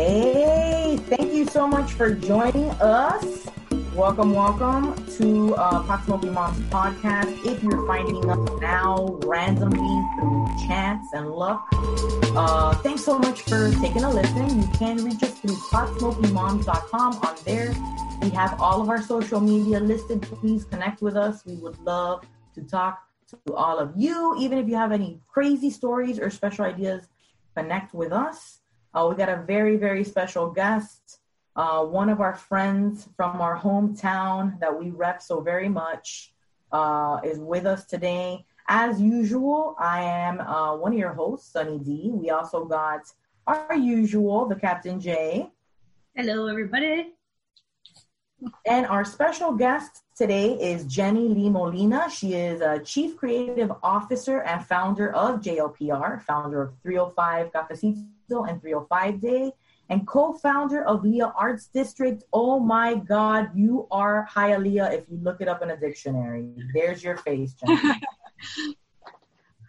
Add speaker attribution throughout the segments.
Speaker 1: Hey, thank you so much for joining us. Welcome, welcome to uh, Smoking Moms podcast. If you're finding us now randomly through chance and luck, uh, thanks so much for taking a listen. You can reach us through potsmokingmoms.com. On there, we have all of our social media listed. Please connect with us. We would love to talk to all of you. Even if you have any crazy stories or special ideas, connect with us. Uh, we got a very, very special guest. Uh, one of our friends from our hometown that we rep so very much uh, is with us today. As usual, I am uh, one of your hosts, Sunny D. We also got our usual, the Captain J.
Speaker 2: Hello, everybody.
Speaker 1: And our special guest today is Jenny Lee Molina. She is a Chief Creative Officer and founder of JLPR, founder of 305 Cafecito and 305 Day, and co-founder of Leah Arts District. Oh my God, you are Hialeah if you look it up in a dictionary. There's your face.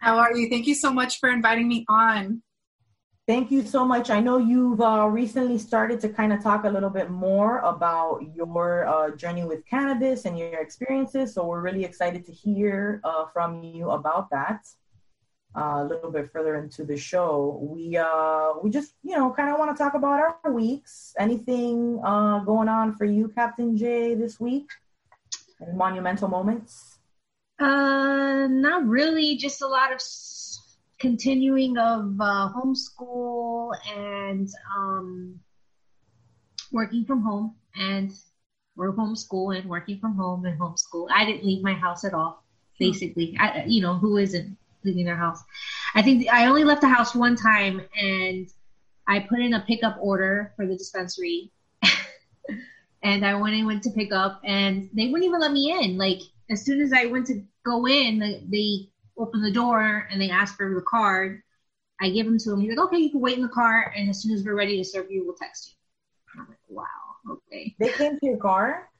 Speaker 3: How are you? Thank you so much for inviting me on.
Speaker 1: Thank you so much. I know you've uh, recently started to kind of talk a little bit more about your uh, journey with cannabis and your experiences. So we're really excited to hear uh, from you about that. Uh, a little bit further into the show, we uh, we just you know kind of want to talk about our weeks. Anything uh, going on for you, Captain J, this week? Any monumental moments?
Speaker 2: Uh, not really. Just a lot of continuing of uh, homeschool and um, working from home and we're homeschool and working from home and homeschool. I didn't leave my house at all, basically. I, you know, who isn't leaving their house? I think I only left the house one time and I put in a pickup order for the dispensary. and I went and went to pick up and they wouldn't even let me in. Like as soon as I went to go in, they opened the door and they asked for the card. I give them to him. He's like, okay, you can wait in the car, and as soon as we're ready to serve you, we'll text you. I'm like, wow, okay.
Speaker 1: They came to your car?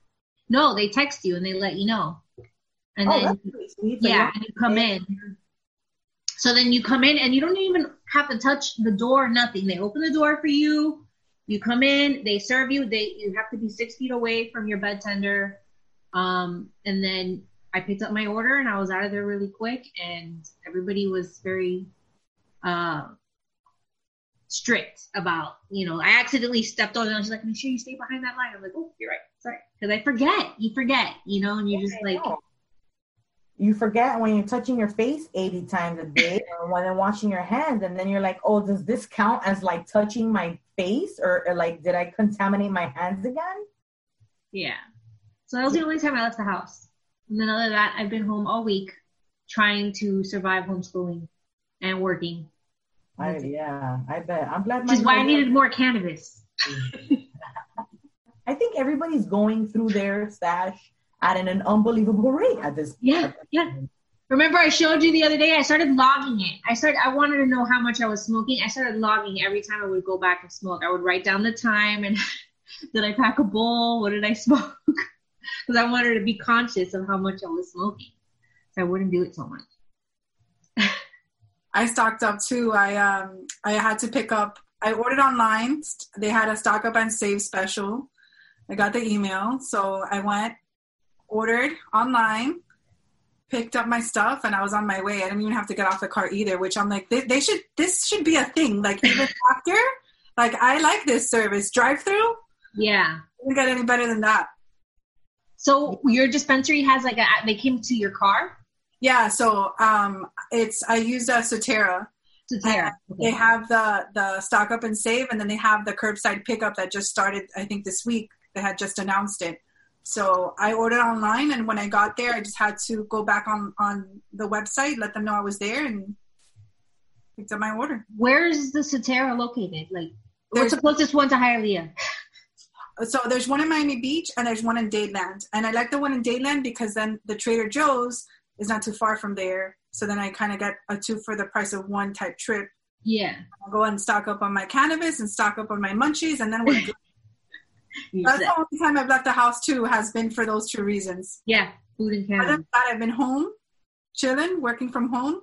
Speaker 2: No, they text you and they let you know. And oh, then, yeah, and you come in. So then you come in and you don't even have to touch the door, nothing. They open the door for you. You come in, they serve you. They you have to be six feet away from your budtender. Um, and then I picked up my order and I was out of there really quick, and everybody was very uh, strict about, you know, I accidentally stepped on it. and she's like, make sure you stay behind that line. I'm like, oh, you're right. Sorry. Because I forget. You forget, you know, and you just like.
Speaker 1: You forget when you're touching your face 80 times a day or when you're washing your hands, and then you're like, oh, does this count as like touching my face or, or like, did I contaminate my hands again?
Speaker 2: Yeah. So that was the only time I left the house. And then other than that, I've been home all week trying to survive homeschooling and working.
Speaker 1: I, yeah, I bet. I'm glad.
Speaker 2: Which is why I needed more cannabis.
Speaker 1: I think everybody's going through their stash at an, an unbelievable rate at this.
Speaker 2: Yeah, at this yeah. Remember, I showed you the other day. I started logging it. I started. I wanted to know how much I was smoking. I started logging every time I would go back and smoke. I would write down the time and did I pack a bowl? What did I smoke? because I wanted to be conscious of how much I was smoking, so I wouldn't do it so much.
Speaker 3: I stocked up too. I um I had to pick up. I ordered online. They had a stock up and save special. I got the email, so I went, ordered online, picked up my stuff, and I was on my way. I didn't even have to get off the car either. Which I'm like, they, they should. This should be a thing. Like even after, like I like this service. Drive through.
Speaker 2: Yeah.
Speaker 3: Doesn't get any better than that.
Speaker 2: So your dispensary has like a they came to your car?
Speaker 3: Yeah, so um it's I use a Surterra.
Speaker 2: Surterra.
Speaker 3: Okay. They have the the stock up and save and then they have the curbside pickup that just started I think this week. They had just announced it. So I ordered online and when I got there I just had to go back on on the website, let them know I was there and picked up my order.
Speaker 2: Where's the Surterra located? Like where's the closest one to Hialeah?
Speaker 3: so there's one in Miami Beach and there's one in Dadeland. And I like the one in Dadeland because then the Trader Joe's is not too far from there. So then I kind of get a two for the price of one type trip.
Speaker 2: Yeah.
Speaker 3: I'll go and stock up on my cannabis and stock up on my munchies and then we're good. That's the only time I've left the house too has been for those two reasons.
Speaker 2: Yeah, food and cannabis. Other than
Speaker 3: that, I've been home, chilling, working from home.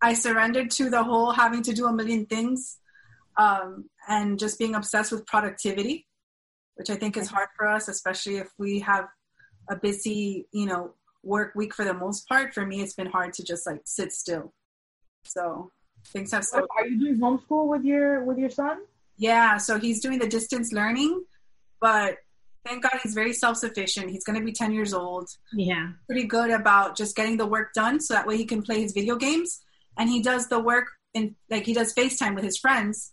Speaker 3: I surrendered to the whole having to do a million things um, and just being obsessed with productivity, which I think is hard for us, especially if we have a busy, you know, work week for the most part. For me, it's been hard to just like sit still. So things have
Speaker 1: slowed. Are you doing homeschool with your with your son?
Speaker 3: Yeah, so he's doing the distance learning, but thank God he's very self sufficient. He's going to be 10 years old.
Speaker 2: Yeah.
Speaker 3: Pretty good about just getting the work done so that way he can play his video games. And he does the work in, like, he does FaceTime with his friends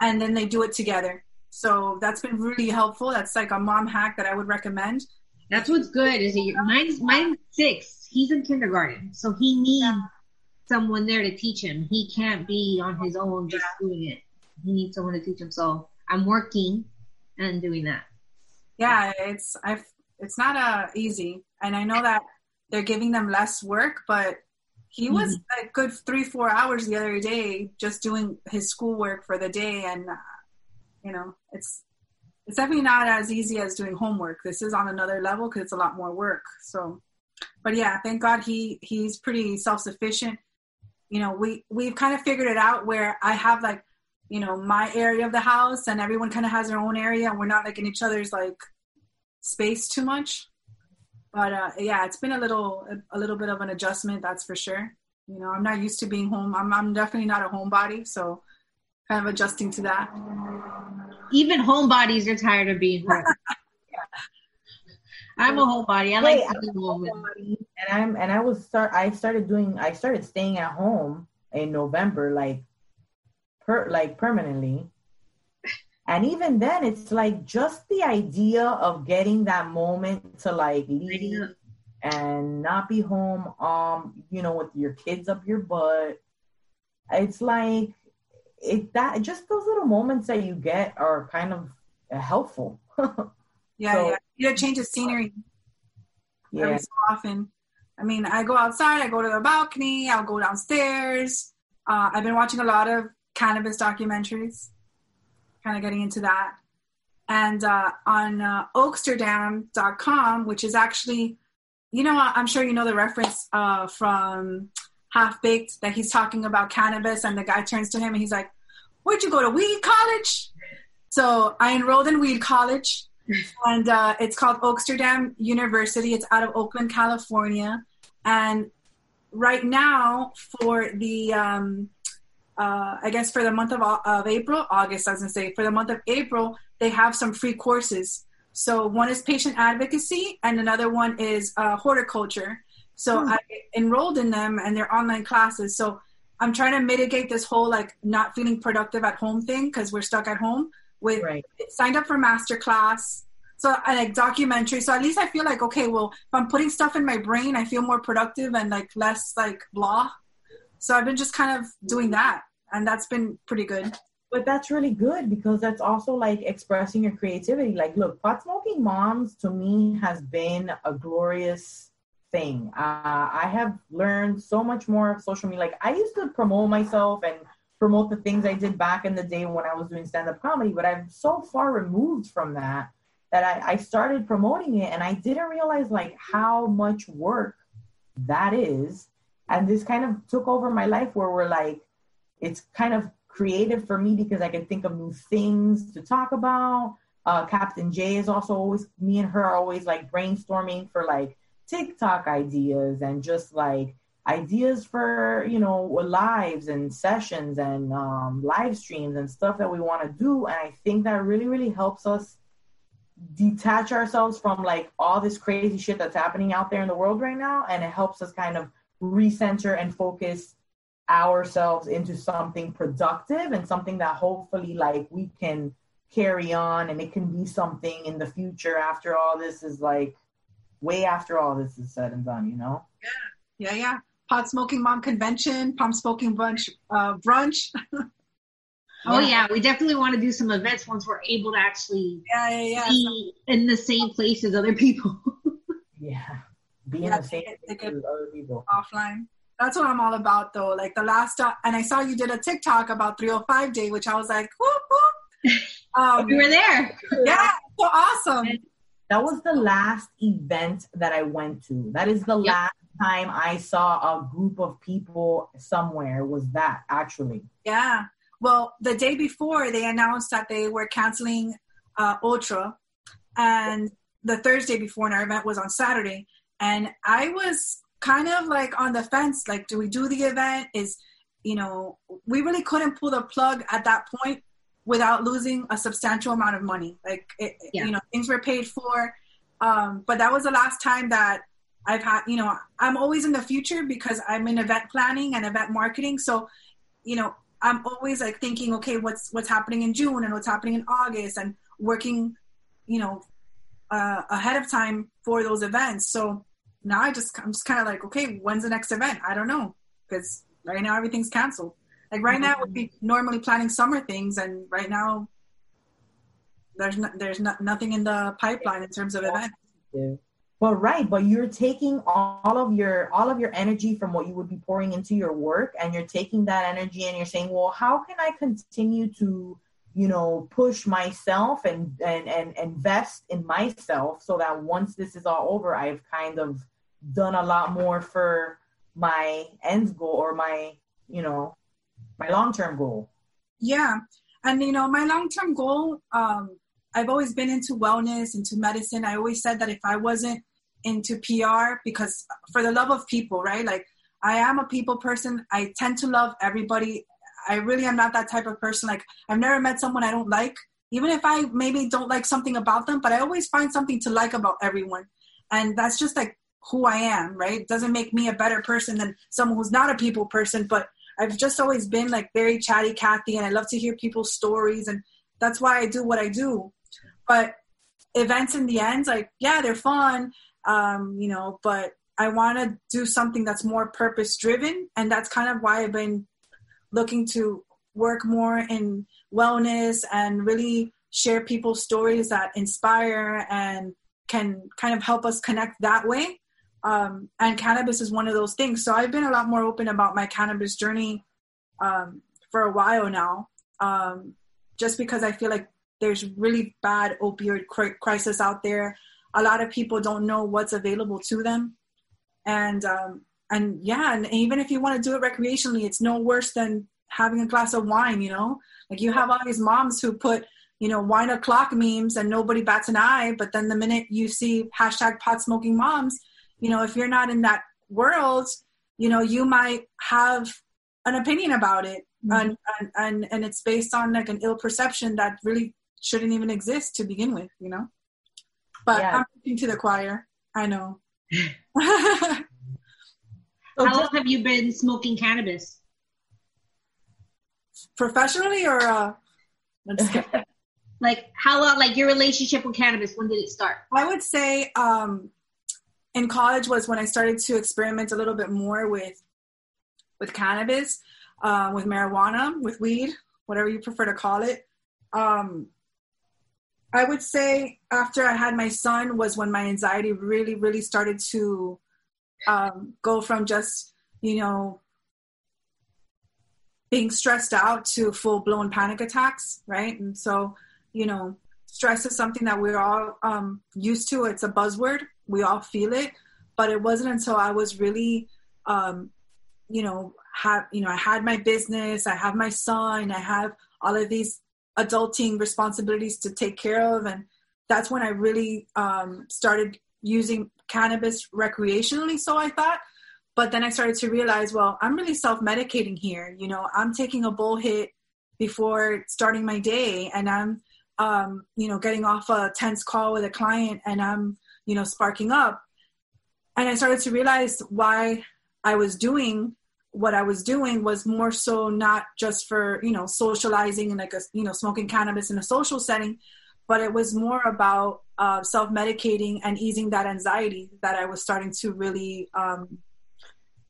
Speaker 3: and then they do it together. So that's been really helpful. That's like a mom hack that I would recommend.
Speaker 2: That's what's good. Is he? Mine's mine's six. He's in kindergarten, so he needs yeah. someone there to teach him. He can't be on his own just yeah. doing it. He needs someone to teach him. So I'm working and doing that.
Speaker 3: Yeah, it's I've it's not uh, easy, and I know that they're giving them less work, but he mm-hmm. was a good three four hours the other day just doing his schoolwork for the day, and uh, you know it's it's definitely not as easy as doing homework. This is on another level because it's a lot more work. So, but yeah, thank God he he's pretty self sufficient. You know, we we've kind of figured it out where I have like, you know, my area of the house and everyone kind of has their own area and we're not like in each other's like space too much. But uh, yeah, it's been a little a, a little bit of an adjustment, that's for sure. You know, I'm not used to being home. I'm I'm definitely not a homebody, so kind of adjusting to that.
Speaker 2: Even homebodies are tired of being home. I'm a homebody. I like hey, to be home.
Speaker 1: And I'm and I was start. I started doing. I started staying at home in November, like per like permanently. And even then, it's like just the idea of getting that moment to like leave and not be home, um, you know, with your kids up your butt. It's like it that just those little moments that you get are kind of helpful.
Speaker 3: yeah, so, yeah. You know, change of scenery yeah. every so often. I mean, I go outside, I go to the balcony, I'll go downstairs. Uh, I've been watching a lot of cannabis documentaries, kind of getting into that. And uh, on uh, Oaksterdam.com, which is actually, you know, I'm sure you know the reference uh, from half baked that he's talking about cannabis, and the guy turns to him and he's like, "Where'd you go to weed college?" So I enrolled in weed college, and uh, it's called Oaksterdam University. It's out of Oakland, California, and right now for the um, uh, I guess for the month of, of April, August, I was gonna say, for the month of April, they have some free courses. So one is patient advocacy, and another one is uh, horticulture. So hmm. I enrolled in them and they're online classes. So I'm trying to mitigate this whole like not feeling productive at home thing because we're stuck at home with right. signed up for master class. So I like documentary. So at least I feel like, okay, well, if I'm putting stuff in my brain, I feel more productive and like less like blah. So I've been just kind of doing that and that's been pretty good.
Speaker 1: But that's really good because that's also like expressing your creativity. Like, look, pot smoking moms to me has been a glorious thing. Uh, I have learned so much more of social media. Like I used to promote myself and promote the things I did back in the day when I was doing stand up comedy, but I'm so far removed from that that I, I started promoting it and I didn't realize like how much work that is. And this kind of took over my life where we're like, it's kind of creative for me because I can think of new things to talk about. Uh, Captain J is also always me and her are always like brainstorming for like TikTok ideas and just like ideas for you know lives and sessions and um, live streams and stuff that we want to do and i think that really really helps us detach ourselves from like all this crazy shit that's happening out there in the world right now and it helps us kind of recenter and focus ourselves into something productive and something that hopefully like we can carry on and it can be something in the future after all this is like way after all this is said and done, you know?
Speaker 3: Yeah, yeah, yeah. Pot smoking mom convention, pump smoking brunch, uh, brunch.
Speaker 2: oh yeah, we definitely want to do some events once we're able to actually
Speaker 3: yeah, yeah, yeah.
Speaker 2: be in the same place as other people.
Speaker 1: yeah, be yeah, in the same place as other people.
Speaker 3: Offline. That's what I'm all about, though. Like the last, uh, and I saw you did a TikTok about 305 Day, which I was like, whoop, whoop.
Speaker 2: Um, we were there.
Speaker 3: Yeah, so awesome.
Speaker 1: That was the last event that I went to. That is the yep. last time I saw a group of people somewhere was that actually.
Speaker 3: Yeah. Well, the day before, they announced that they were canceling uh, Ultra, and the Thursday before, and our event was on Saturday. And I was kind of like on the fence like, do we do the event? Is, you know, we really couldn't pull the plug at that point without losing a substantial amount of money. Like, it, yeah. you know, things were paid for. Um, but that was the last time that I've had, you know, I'm always in the future because I'm in event planning and event marketing. So, you know, I'm always like thinking, okay, what's what's happening in June and what's happening in August, and working, you know, uh, ahead of time for those events. So now I just I'm just kind of like, okay, when's the next event? I don't know because right now everything's canceled. Like right now, we'd be normally planning summer things, and right now there's no, there's no, nothing in the pipeline in terms of events.
Speaker 1: But right, but you're taking all of your all of your energy from what you would be pouring into your work, and you're taking that energy and you're saying, well, how can I continue to, you know, push myself and and and invest in myself so that once this is all over, I've kind of done a lot more for my end goal or my, you know, my long term goal.
Speaker 3: Yeah, and you know, my long term goal. Um, I've always been into wellness, into medicine. I always said that if I wasn't into PR because for the love of people, right? Like I am a people person. I tend to love everybody. I really am not that type of person. Like I've never met someone I don't like, even if I maybe don't like something about them, but I always find something to like about everyone. And that's just like who I am, right? It doesn't make me a better person than someone who's not a people person, but I've just always been like very chatty Kathy and I love to hear people's stories and that's why I do what I do. But events in the end, like, yeah, they're fun um, you know, but I want to do something that's more purpose driven. And that's kind of why I've been looking to work more in wellness and really share people's stories that inspire and can kind of help us connect that way. Um, and cannabis is one of those things. So I've been a lot more open about my cannabis journey um, for a while now, um, just because I feel like there's really bad opioid crisis out there. A lot of people don't know what's available to them. And um, and yeah and even if you want to do it recreationally it's no worse than having a glass of wine you know? Like you have all these moms who put you know wine o'clock memes and nobody bats an eye but then the minute you see hashtag pot smoking moms you know if you're not in that world you know you might have an opinion about it mm-hmm. and, and and and it's based on like an ill perception that really shouldn't even exist to begin with you know but yeah. I'm preaching to the choir. I know.
Speaker 2: so how long have you been smoking cannabis?
Speaker 3: Professionally or uh,
Speaker 2: like how long? Like your relationship with cannabis? When did it start?
Speaker 3: I would say um, in college was when I started to experiment a little bit more with with cannabis, uh, with marijuana, with weed, whatever you prefer to call it. Um, I would say after I had my son was when my anxiety really, really started to um, go from just, you know, being stressed out to full blown panic attacks, right? And so, you know, stress is something that we're all um, used to. It's a buzzword. We all feel it. But it wasn't until I was really, um, you know, have you know, I had my business, I have my son, I have all of these adulting responsibilities to take care of and that's when i really um, started using cannabis recreationally so i thought but then i started to realize well i'm really self-medicating here you know i'm taking a bull hit before starting my day and i'm um, you know getting off a tense call with a client and i'm you know sparking up and i started to realize why i was doing what I was doing was more so not just for you know socializing and like a you know smoking cannabis in a social setting, but it was more about uh, self medicating and easing that anxiety that I was starting to really um,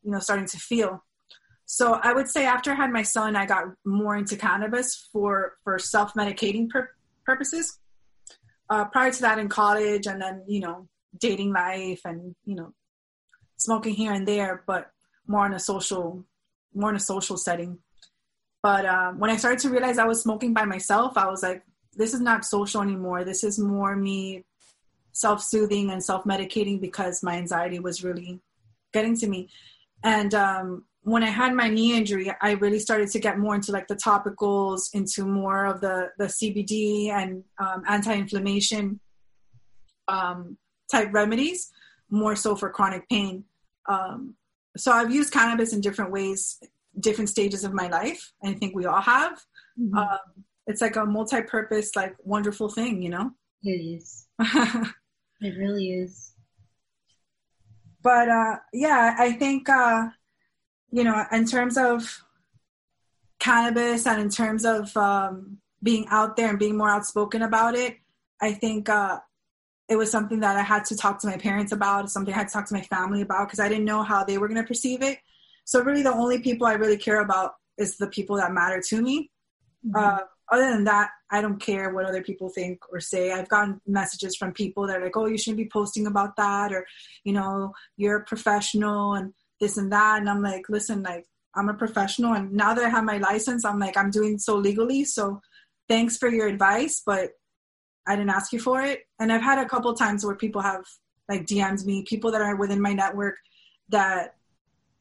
Speaker 3: you know starting to feel. So I would say after I had my son, I got more into cannabis for for self medicating pur- purposes. Uh, prior to that, in college, and then you know dating life and you know smoking here and there, but more in a social more in a social setting. But um, when i started to realize i was smoking by myself i was like this is not social anymore. This is more me self-soothing and self-medicating because my anxiety was really getting to me. And um, when I had my knee injury, I really started to get more into like the topicals, into more of the the CBD and um, anti-inflammation um, type remedies, more so for chronic pain. Um, so I've used cannabis in different ways, different stages of my life. I think we all have. Mm-hmm. Um, it's like a multi-purpose, like wonderful thing, you know.
Speaker 2: It is. it really is.
Speaker 3: But uh, yeah, I think uh, you know, in terms of cannabis and in terms of um, being out there and being more outspoken about it, I think uh, it was something that I had to talk to my parents about, something I had to talk to my family about because I didn't know how they were going to perceive it. So really, the only people I really care about is the people that matter to me. Mm-hmm. Uh, other than that, I don't care what other people think or say. I've gotten messages from people that are like, "Oh, you shouldn't be posting about that," or you know, you're a professional and this and that. And I'm like, listen, like I'm a professional, and now that I have my license, I'm like, I'm doing so legally. So thanks for your advice, but I didn't ask you for it. And I've had a couple times where people have like DMs me, people that are within my network that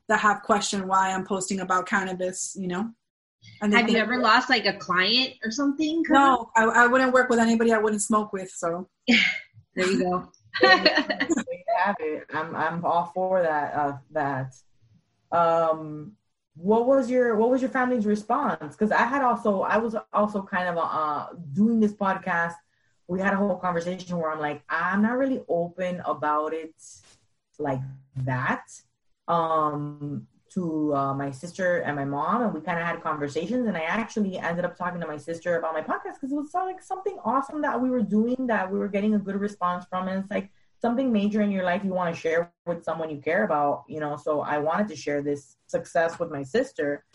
Speaker 3: that have questioned why I'm posting about cannabis, you know.
Speaker 2: And have you ever lost like a client or something?
Speaker 3: No, I, I wouldn't work with anybody I wouldn't smoke with. So
Speaker 2: there you go.
Speaker 1: have it. I'm I'm all for that. Uh, that. Um, what was your what was your family's response? Because I had also I was also kind of uh doing this podcast. We had a whole conversation where I'm like I'm not really open about it like that. Um, to uh, my sister and my mom, and we kind of had conversations. And I actually ended up talking to my sister about my podcast because it was like something awesome that we were doing that we were getting a good response from. And it's like something major in your life you want to share with someone you care about, you know. So I wanted to share this success with my sister.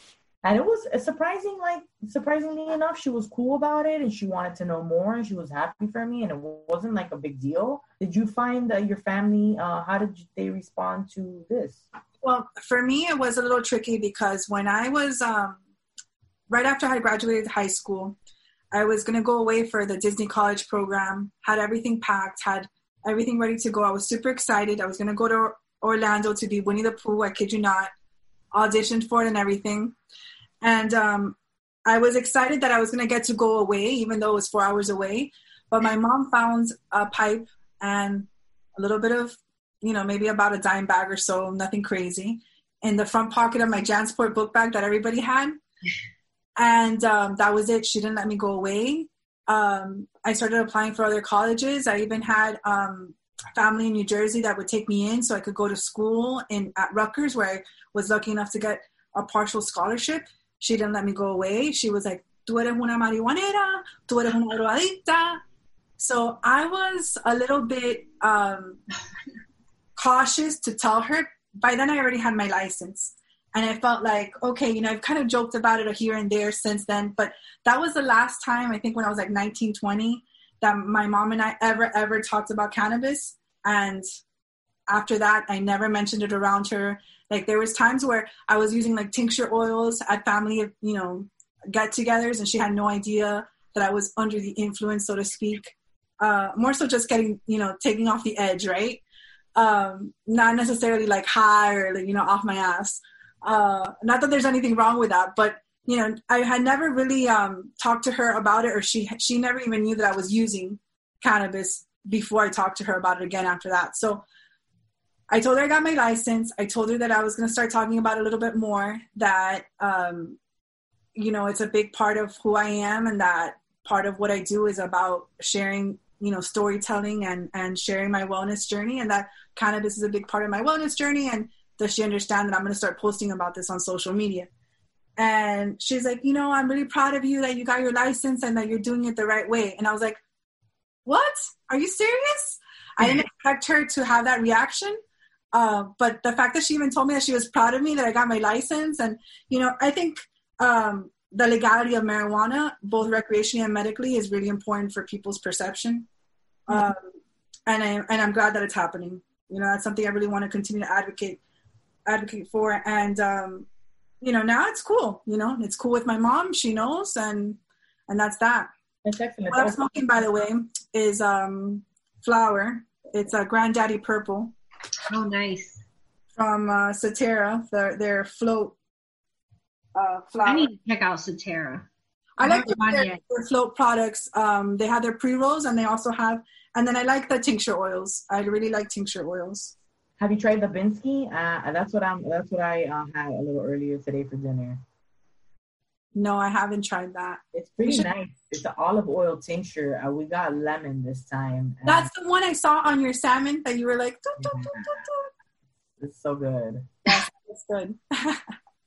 Speaker 1: And it was a surprising, like surprisingly enough, she was cool about it and she wanted to know more and she was happy for me and it wasn't like a big deal. Did you find that your family, uh, how did they respond to this?
Speaker 3: Well, for me, it was a little tricky because when I was um, right after I graduated high school, I was going to go away for the Disney College program, had everything packed, had everything ready to go. I was super excited. I was going to go to Orlando to be Winnie the Pooh. I kid you not. Auditioned for it and everything. And um, I was excited that I was going to get to go away, even though it was four hours away. But my mom found a pipe and a little bit of you know, maybe about a dime bag or so, nothing crazy, in the front pocket of my Jansport book bag that everybody had. And um, that was it. She didn't let me go away. Um, I started applying for other colleges. I even had um, family in New Jersey that would take me in so I could go to school in at Rutgers, where I was lucky enough to get a partial scholarship. She didn't let me go away. She was like, "Tú eres una marihuanera, tú eres una drogadicta." So I was a little bit um, cautious to tell her. By then, I already had my license. And I felt like, okay, you know, I've kind of joked about it here and there since then. But that was the last time, I think, when I was like 19, 20, that my mom and I ever, ever talked about cannabis. And after that, I never mentioned it around her. Like, there was times where I was using like tincture oils at family, you know, get togethers, and she had no idea that I was under the influence, so to speak. Uh, more so just getting, you know, taking off the edge, right? um, not necessarily like high or like, you know off my ass. Uh, not that there's anything wrong with that, but you know, I had never really um, talked to her about it, or she she never even knew that I was using cannabis before I talked to her about it again after that. So I told her I got my license. I told her that I was going to start talking about it a little bit more. That um, you know, it's a big part of who I am, and that part of what I do is about sharing you know storytelling and and sharing my wellness journey and that cannabis is a big part of my wellness journey and does she understand that i'm going to start posting about this on social media? And she's like you know i'm really proud of you that you got your license and that you're doing it the right way. And i was like what? Are you serious? I didn't expect her to have that reaction uh, but the fact that she even told me that she was proud of me that i got my license and you know i think um, the legality of marijuana, both recreationally and medically, is really important for people's perception. Um, and I and I'm glad that it's happening. You know, that's something I really want to continue to advocate advocate for. And um, you know, now it's cool. You know, it's cool with my mom. She knows, and and that's that.
Speaker 1: That's excellent.
Speaker 3: What I'm smoking, by the way, is um, flower. It's a Granddaddy Purple.
Speaker 2: Oh, nice.
Speaker 3: from uh, their their float uh, flower.
Speaker 2: I need to check out Surterra.
Speaker 3: I like
Speaker 2: haven't
Speaker 3: their, their float products. Um, they have their pre rolls, and they also have, and then I like the tincture oils. I really like tincture oils.
Speaker 1: Have you tried the Binsky? Uh, that's what I'm. That's what I uh, had a little earlier today for dinner.
Speaker 3: No, I haven't tried that.
Speaker 1: It's pretty nice. It's an olive oil tincture. Uh, we got lemon this time.
Speaker 3: That's the one I saw on your salmon that you were like,
Speaker 1: it's so good.
Speaker 3: That's good.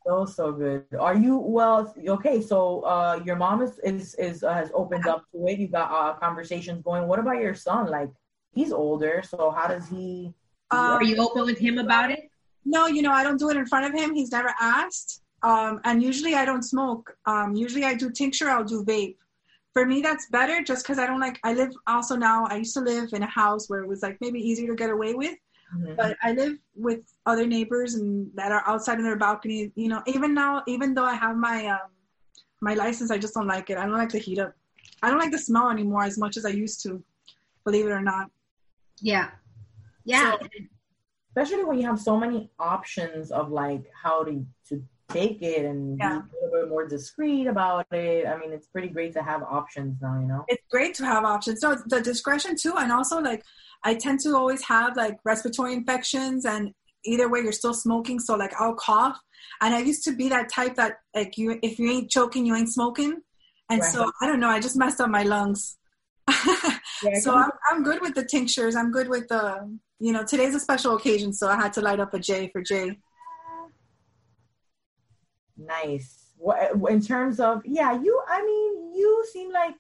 Speaker 1: So so good. Are you well? Okay, so uh, your mom is is, is uh, has opened up to it. You got uh, conversations going. What about your son? Like he's older, so how does he?
Speaker 3: Um,
Speaker 2: Are you open with him about it?
Speaker 3: No, you know, I don't do it in front of him. He's never asked. Um, and usually I don't smoke. Um, usually I do tincture, I'll do vape. For me, that's better just because I don't like, I live also now, I used to live in a house where it was like maybe easier to get away with,
Speaker 1: Mhm.
Speaker 3: but I live with other neighbors and that are outside in their balcony. You know, even now, even though I have my, um, my license, I just don't like it. I don't like the heat up. I don't like the smell anymore as much as I used to, believe it or not.
Speaker 2: Yeah. Yeah.
Speaker 3: So-
Speaker 1: Especially when you have so many options of like how to to take it and
Speaker 3: Yeah.
Speaker 1: be a little bit more discreet about it. I mean, it's pretty great to have options now. You know.
Speaker 3: it's great to have options. So the discretion too, and also like I tend to always have like respiratory infections, and either way you're still smoking. So like I'll cough, and I used to be that type that like you if you ain't choking, you ain't smoking, and so I don't know. I just messed up my lungs.
Speaker 1: Yeah,
Speaker 3: so I'm I'm good with the tinctures. I'm good with the you know today's a special occasion, so I had to light up a J for J.
Speaker 1: Nice. In terms of yeah, you I mean, you seem like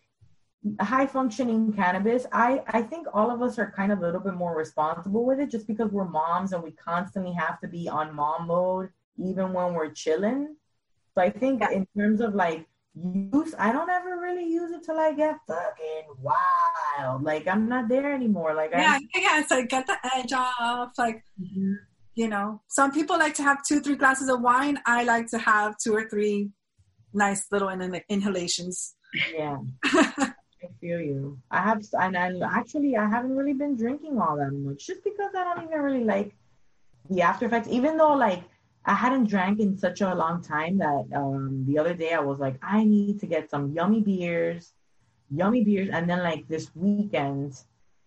Speaker 1: high functioning cannabis. I I think all of us are kind of a little bit more responsible with it just because we're moms and we constantly have to be on mom mode even when we're chilling. So I think
Speaker 3: Yeah.
Speaker 1: in terms of like use, I don't ever really use it till I get fucking wild. Like I'm not there anymore. Like
Speaker 3: Yeah,
Speaker 1: I
Speaker 3: yeah. It's like get the edge off, like mm-hmm. you know some people like to have two three glasses of wine i like to have two or three nice little in- inhalations
Speaker 1: yeah. I feel you. I have, and I actually I haven't really been drinking all that much, just because I don't even really like the after effects. Even though like I hadn't drank in such a long time that um the other day I was like I need to get some yummy beers, yummy beers, and then like this weekend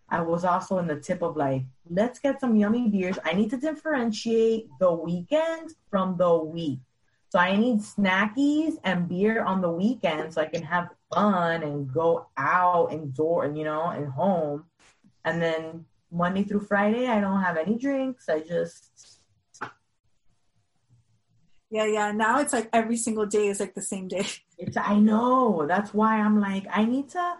Speaker 1: I was also in the tip of like let's get some yummy beers. I need to differentiate the weekend from the week. So I need snackies and beer on the weekend so I can have fun and go out and door and you know and home. And then Monday through Friday I don't have any drinks. I just
Speaker 3: yeah yeah now it's like every single day is like the same day
Speaker 1: it's I know. That's why I'm like I need to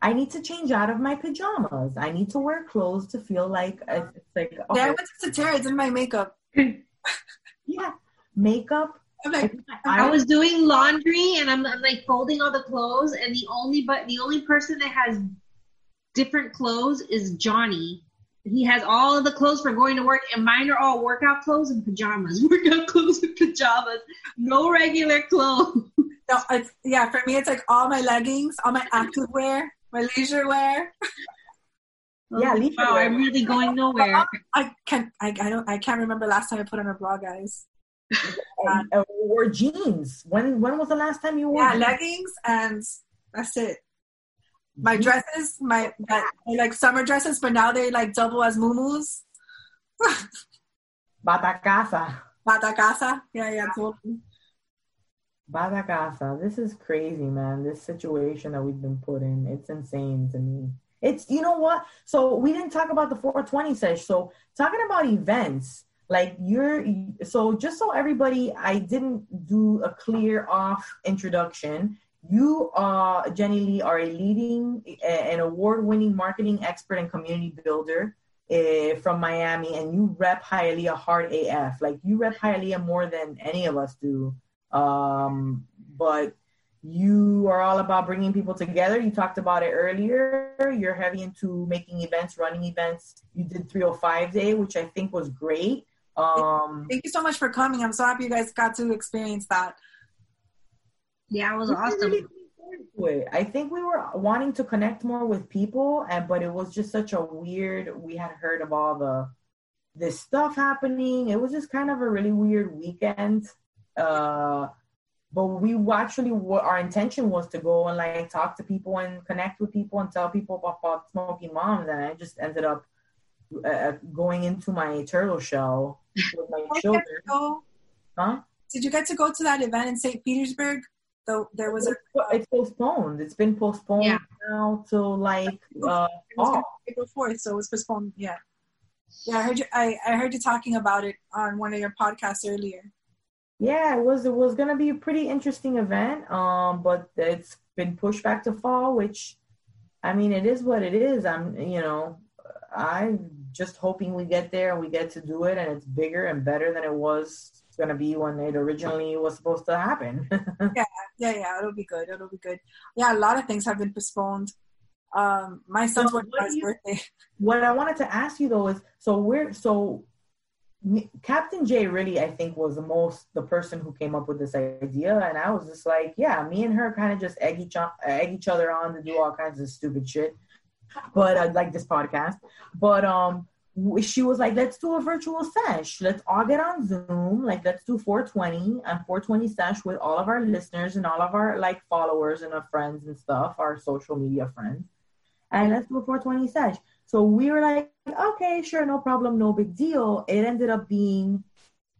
Speaker 1: I need to change out of my pajamas. I need to wear clothes to feel like uh, it's like
Speaker 3: yeah i went to Surterra, did my makeup
Speaker 1: yeah, makeup.
Speaker 3: i'm like
Speaker 2: I was doing laundry and I'm, I'm like folding all the clothes and the only but the only person that has different clothes is Johnny. He has all of the clothes for going to work and mine are all workout clothes and pajamas. Workout clothes and pajamas. No regular clothes.
Speaker 3: no, it's, yeah for me it's like all my leggings all my active wear my leisure wear
Speaker 1: Yeah, leisure
Speaker 2: Wow,
Speaker 1: wear.
Speaker 2: I'm really going nowhere.
Speaker 3: i can't I, I don't i can't remember last time i put on a bra guys
Speaker 1: And, uh, wore jeans. When when was the last time you wore?
Speaker 3: yeah
Speaker 1: jeans?
Speaker 3: leggings and that's it my mm-hmm. dresses my, they're like summer dresses but now they like double as muumuus
Speaker 1: Batacasa.
Speaker 3: Batacasa. Yeah, yeah, totally.
Speaker 1: Batacasa. This is crazy, man. This situation that we've been put in. It's insane to me. It's you know what? So we didn't talk about the 420 sesh. So talking about events, like you're so just so everybody, I didn't do a clear off introduction. You, uh, Jenny Lee, are a leading, an award-winning marketing expert and community builder uh, from Miami, and you rep Hialeah hard AF. Like you rep Hialeah more than any of us do. Um, but you are all about bringing people together. You talked about it earlier. You're heavy into making events, running events. You did 305 Day, which I think was great. Um,
Speaker 3: Thank you so much for coming. I'm so happy you guys got to experience that.
Speaker 2: Yeah, it was
Speaker 1: we
Speaker 2: awesome.
Speaker 1: really looking forward to it. I think we were wanting to connect more with people, and but it was just such a weird. We had heard of all the this stuff happening. It was just kind of a really weird weekend. Uh, but we actually what our intention was to go and like talk to people and connect with people and tell people about, about smoky moms and i just ended up uh, going into my turtle shell with my children
Speaker 3: huh did you get to go to that event in st petersburg though there was a
Speaker 1: it's postponed it's been postponed yeah. now till like uh
Speaker 3: april 4th so it was postponed yeah yeah i heard you I, I heard you talking about it on one of your podcasts earlier
Speaker 1: yeah, it was it was gonna be a pretty interesting event. Um, but it's been pushed back to fall, which I mean it is what it is. I'm you know, I'm just hoping we get there and we get to do it and it's bigger and better than it was gonna be when it originally was supposed to happen.
Speaker 3: yeah, yeah, yeah, it'll be good. It'll be good. Yeah, a lot of things have been postponed. Um, my son's so birthday.
Speaker 1: What I wanted to ask you though is so we're so Captain J really, I think, was the most the person who came up with this idea, and I was just like, yeah, me and her kind of just egg each egg each other on to do all kinds of stupid shit. But I uh, like this podcast. But um, she was like, let's do a virtual sesh. Let's all get on Zoom. Like, let's do 420 and 420 sesh with all of our listeners and all of our like followers and our friends and stuff, our social media friends, and let's do a 420 sesh. So we were like, okay, sure, no problem, no big deal. It ended up being,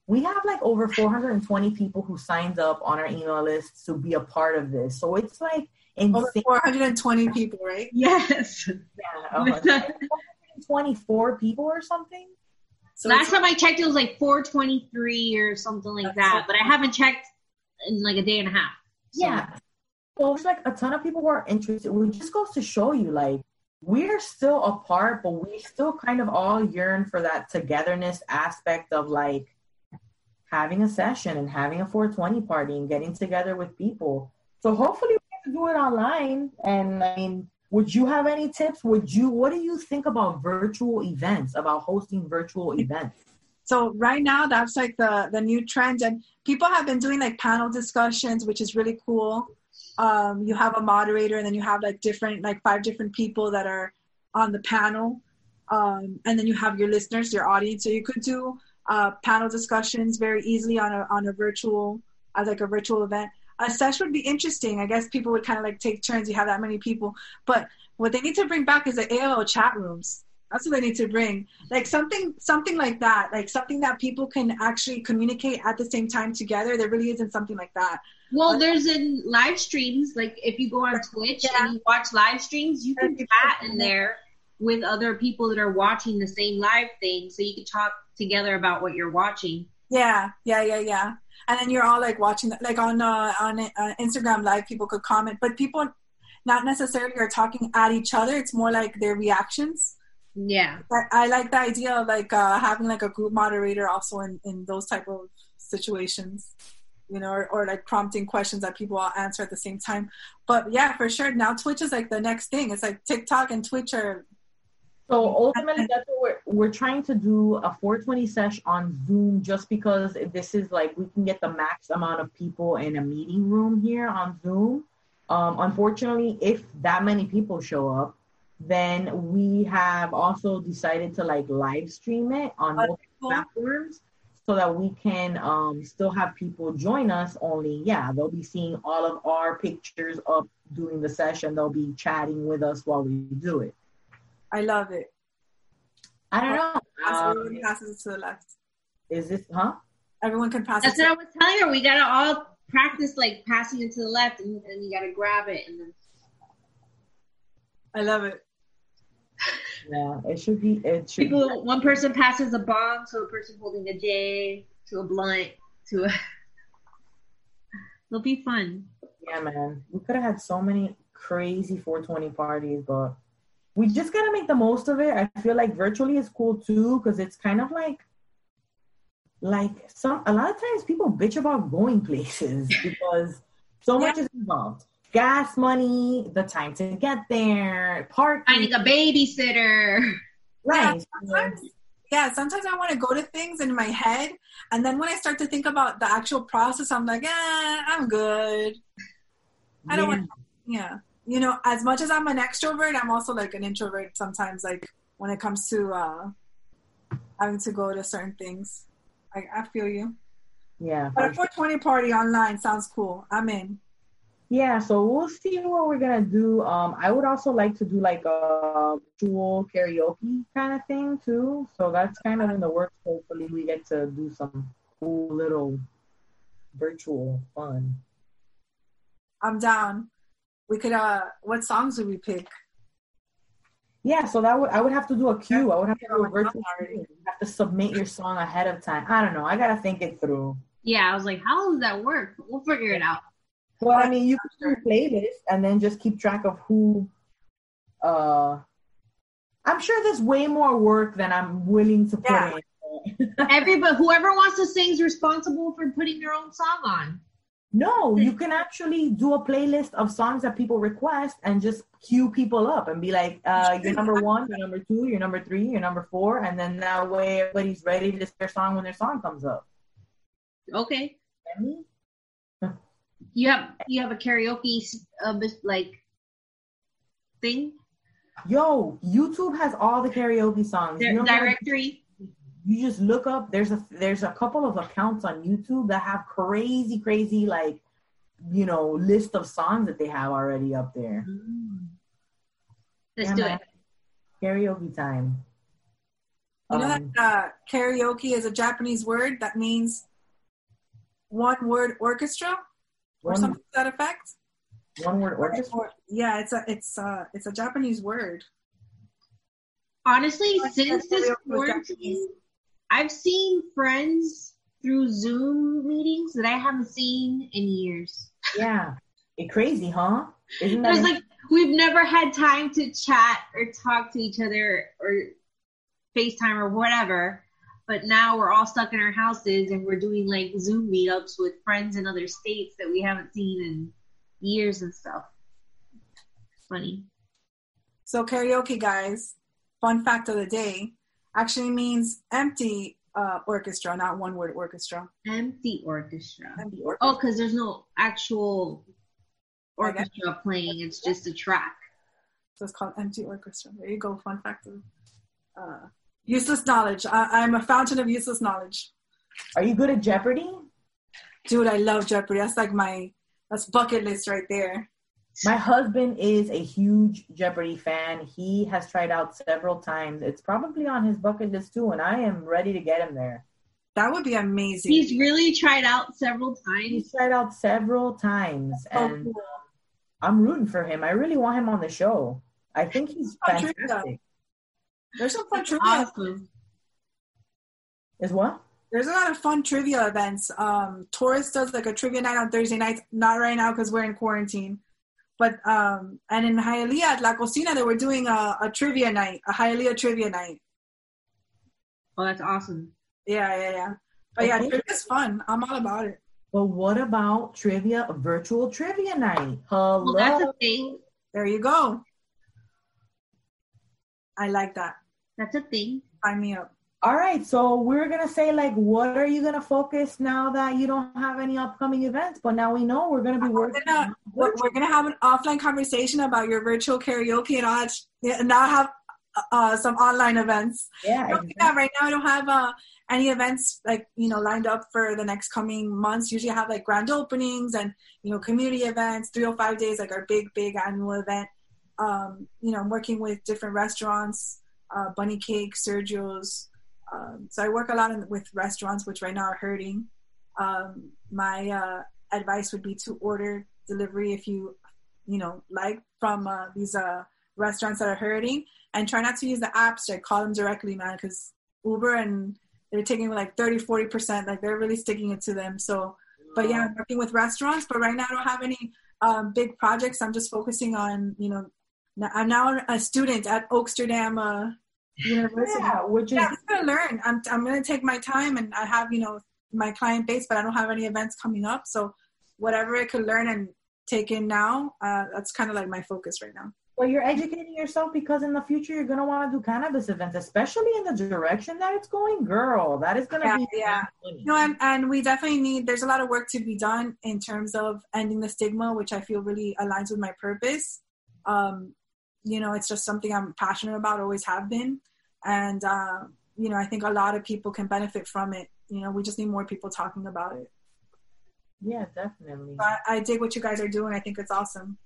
Speaker 1: we have like over 420 people who signed up on our email list to be a part of this. So it's like
Speaker 3: insane. Over 420 people, right?
Speaker 2: Yes.
Speaker 1: Yeah. Oh 24 people or something.
Speaker 2: So Last time I checked, it was like 423 or something like that. But I haven't checked in like a day and a half.
Speaker 1: So. Yeah. So it's like a ton of people who are interested. It just goes to show you, like, we're still apart, but we still kind of all yearn for that togetherness aspect of like having a session and having a 420 party and getting together with people. So hopefully we can do it online. And I mean, would you have any tips? Would you, what do you think about virtual events, about hosting virtual events?
Speaker 3: So right now that's like the, the new trend and people have been doing like panel discussions, which is really cool um, you have a moderator and then you have like different like five different people that are on the panel um, and then you have your listeners your audience so you could do uh, panel discussions very easily on a on a virtual as like a virtual event Uh, a sesh would be interesting. I guess people would kind of like take turns you have that many people. But what they need to bring back is the AOL chat rooms. That's what they need to bring. Like something something like that. Like something that people can actually communicate at the same time together. There really isn't something like that.
Speaker 2: Well, there's in live streams, like if you go on Twitch yeah. and you watch live streams, you can chat in there with other people that are watching the same live thing, so you can talk together about what you're watching.
Speaker 3: Yeah, yeah, yeah, yeah. And then you're all like watching, like on uh, on uh, Instagram Live, people could comment, but people not necessarily are talking at each other. It's more like their reactions.
Speaker 2: Yeah,
Speaker 3: I, I like the idea of like uh, having like a group moderator also in in those type of situations you know, or, or, like prompting questions that people all answer at the same time. But yeah, for sure. Now Twitch is like the next thing. It's like TikTok and Twitch are.
Speaker 1: So ultimately, that's what we're we're trying to do a 420 sesh on Zoom, just because this is like we can get the max amount of people in a meeting room here on Zoom. Um, unfortunately, if that many people show up, then we have also decided to like live stream it on multiple platforms so that we can um, still have people join us. Only, yeah, they'll be seeing all of our pictures up during the session. They'll be chatting with us while we do it.
Speaker 3: I love it.
Speaker 1: I don't know.
Speaker 3: Everyone um, passes it to the left.
Speaker 1: Is this, huh?
Speaker 3: Everyone can pass
Speaker 2: That's
Speaker 3: it.
Speaker 2: That's what I was telling her. We gotta all practice like passing it to the left, and, and you gotta grab it, and then.
Speaker 3: I love it.
Speaker 1: Yeah, it should be. It should.
Speaker 2: People, be. one person passes a bomb to a person holding a J, to a blunt, to a. It'll be fun.
Speaker 1: Yeah, man. We could have had so many crazy 420 parties, but we just gotta make the most of it. I feel like virtually is cool too, because it's kind of like like some a lot of times people bitch about going places because so yeah. much is involved gas money, the time to get there, parking.
Speaker 2: Finding a babysitter.
Speaker 3: Right. Yeah, sometimes, yeah, sometimes I want to go to things in my head. And then when I start to think about the actual process, I'm like, eh, I'm good. I don't yeah. want yeah. You know, as much as I'm an extrovert, I'm also like an introvert sometimes, like when it comes to uh having to go to certain things. I, I feel you.
Speaker 1: Yeah.
Speaker 3: But a 420 party online sounds cool. I'm in.
Speaker 1: Yeah, so we'll see what we're gonna do. Um, I would also like to do like a virtual karaoke kind of thing too. So that's kind of in the works. Hopefully, we get to do some cool little virtual fun.
Speaker 3: I'm down. We could uh what songs would we pick?
Speaker 1: Yeah, so that would I would have to do a queue. I would have to do a
Speaker 3: my God,
Speaker 1: virtual. queue. You have to submit your song ahead of time. I don't know. I gotta think it through.
Speaker 2: Yeah, I was like, how does that work? We'll figure it out.
Speaker 1: Well, I mean, you can do a playlist and then just keep track of who. Uh, I'm sure there's way more work than I'm willing to put
Speaker 3: Yeah.
Speaker 1: in.
Speaker 2: Everybody, whoever wants to sing is responsible for putting their own song on.
Speaker 1: No, you can actually do a playlist of songs that people request and just cue people up and be like, uh, you're number one, you're number two, you're number three, you're number four, and then that way everybody's ready to their song when their song comes up.
Speaker 2: Okay, you have you have a karaoke uh, like thing
Speaker 1: Yo, YouTube has all the karaoke songs.
Speaker 2: Di-
Speaker 1: You know
Speaker 2: directory.
Speaker 1: You just look up there's a there's a couple of accounts on YouTube that have crazy crazy like you know list of songs that they have already up there.
Speaker 2: Let's
Speaker 1: Yeah,
Speaker 2: do
Speaker 1: man.
Speaker 2: it.
Speaker 1: Karaoke time.
Speaker 3: You know
Speaker 1: Um,
Speaker 3: that uh, karaoke is a Japanese word that means one word orchestra or
Speaker 1: one,
Speaker 3: something to that effect.
Speaker 1: one word orchestra.
Speaker 3: Or- yeah, it's a it's a it's a Japanese word.
Speaker 2: Honestly, since this
Speaker 3: karaoke
Speaker 2: quarantine,
Speaker 3: Japanese.
Speaker 2: I've seen friends through Zoom meetings that I haven't seen in years.
Speaker 1: Yeah. It crazy, huh? Isn't
Speaker 2: It was
Speaker 1: that
Speaker 2: like we've never had time to chat or talk to each other or FaceTime or whatever. But now we're all stuck in our houses and we're doing like Zoom meetups with friends in other states that we haven't seen in years and stuff. Funny.
Speaker 3: So karaoke, guys. Fun fact of the day actually means empty uh, orchestra, not one word orchestra.
Speaker 2: Empty orchestra.
Speaker 3: Empty orchestra.
Speaker 2: Oh, because there's no actual orchestra playing. It's just a track.
Speaker 3: So it's called empty orchestra. There you go. Fun fact of uh, useless knowledge. I, I'm a fountain of useless knowledge.
Speaker 1: Are you good at Jeopardy?
Speaker 3: Dude, I love Jeopardy. That's like my that's bucket list right there.
Speaker 1: My husband is a huge Jeopardy fan. He has tried out several times. It's probably on his bucket list too, and I am ready to get him there.
Speaker 3: That would be amazing.
Speaker 2: He's really tried out several times.
Speaker 1: He's tried out several times,
Speaker 3: Oh,
Speaker 1: and
Speaker 3: cool.
Speaker 1: I'm rooting for him. I really want him on the show. I think he's fantastic.
Speaker 3: There's some fun trivia.
Speaker 2: awesome.
Speaker 1: Is what?
Speaker 3: There's a lot of fun trivia events. Um, Taurus does like a trivia night on Thursday nights. Not right now because we're in quarantine. But um, and in Hialeah at La Cocina, they were doing a, a trivia night, a Hialeah trivia night.
Speaker 2: Oh, that's awesome.
Speaker 3: Yeah, yeah, yeah. But yeah,
Speaker 1: Okay.
Speaker 3: trivia's fun. I'm all about it.
Speaker 1: But what about trivia, virtual trivia night? Hello.
Speaker 2: Well, that's a thing.
Speaker 3: There you go. I like that.
Speaker 2: That's a thing.
Speaker 3: Sign me up.
Speaker 1: All right, so we're gonna say like, what are you gonna focus now that you don't have any upcoming events? But now we know we're gonna be
Speaker 3: We're
Speaker 1: working.
Speaker 3: gonna
Speaker 1: on
Speaker 3: we're, gonna have an offline conversation about your virtual karaoke and all that. And now have uh, some online events.
Speaker 1: yeah,
Speaker 3: I don't think
Speaker 1: exactly.
Speaker 3: that right now I don't have uh, any events like you know lined up for the next coming months. Usually I have like grand openings and you know community events, 305 days like our big big annual event. Um, you know, I'm working with different restaurants, uh, Bunny Cake, Sergio's. Um, so I work a lot in, with restaurants, which right now are hurting. Um, my uh, advice would be to order delivery if you you know like from uh, these uh, restaurants that are hurting. And try not to use the apps like call them directly man because uber and they're taking like 30 40% like they're really sticking it to them. So but yeah i'm working with restaurants but right now i don't have any um, big projects. I'm just focusing on you know I'm now a student at oaksterdam uh, university
Speaker 1: Yeah, which is
Speaker 3: yeah, I'm gonna learn. I'm I'm gonna take my time, and I have you know my client base, but I don't have any events coming up. So whatever I could learn and take in now, uh, that's kind of like my focus right now.
Speaker 1: well, you're educating yourself because in the future you're gonna want to do cannabis events, especially in the direction that it's going, girl. That is gonna
Speaker 3: Yeah,
Speaker 1: be
Speaker 3: yeah. You know, and, and we definitely need. There's a lot of work to be done in terms of ending the stigma, which I feel really aligns with my purpose. Um, you know, it's just something I'm passionate about, always have been, and uh, you know, I think a lot of people can benefit from it. You know, we just need more people talking about it.
Speaker 1: Yeah, definitely.
Speaker 3: But I dig what you guys are doing. I think it's awesome.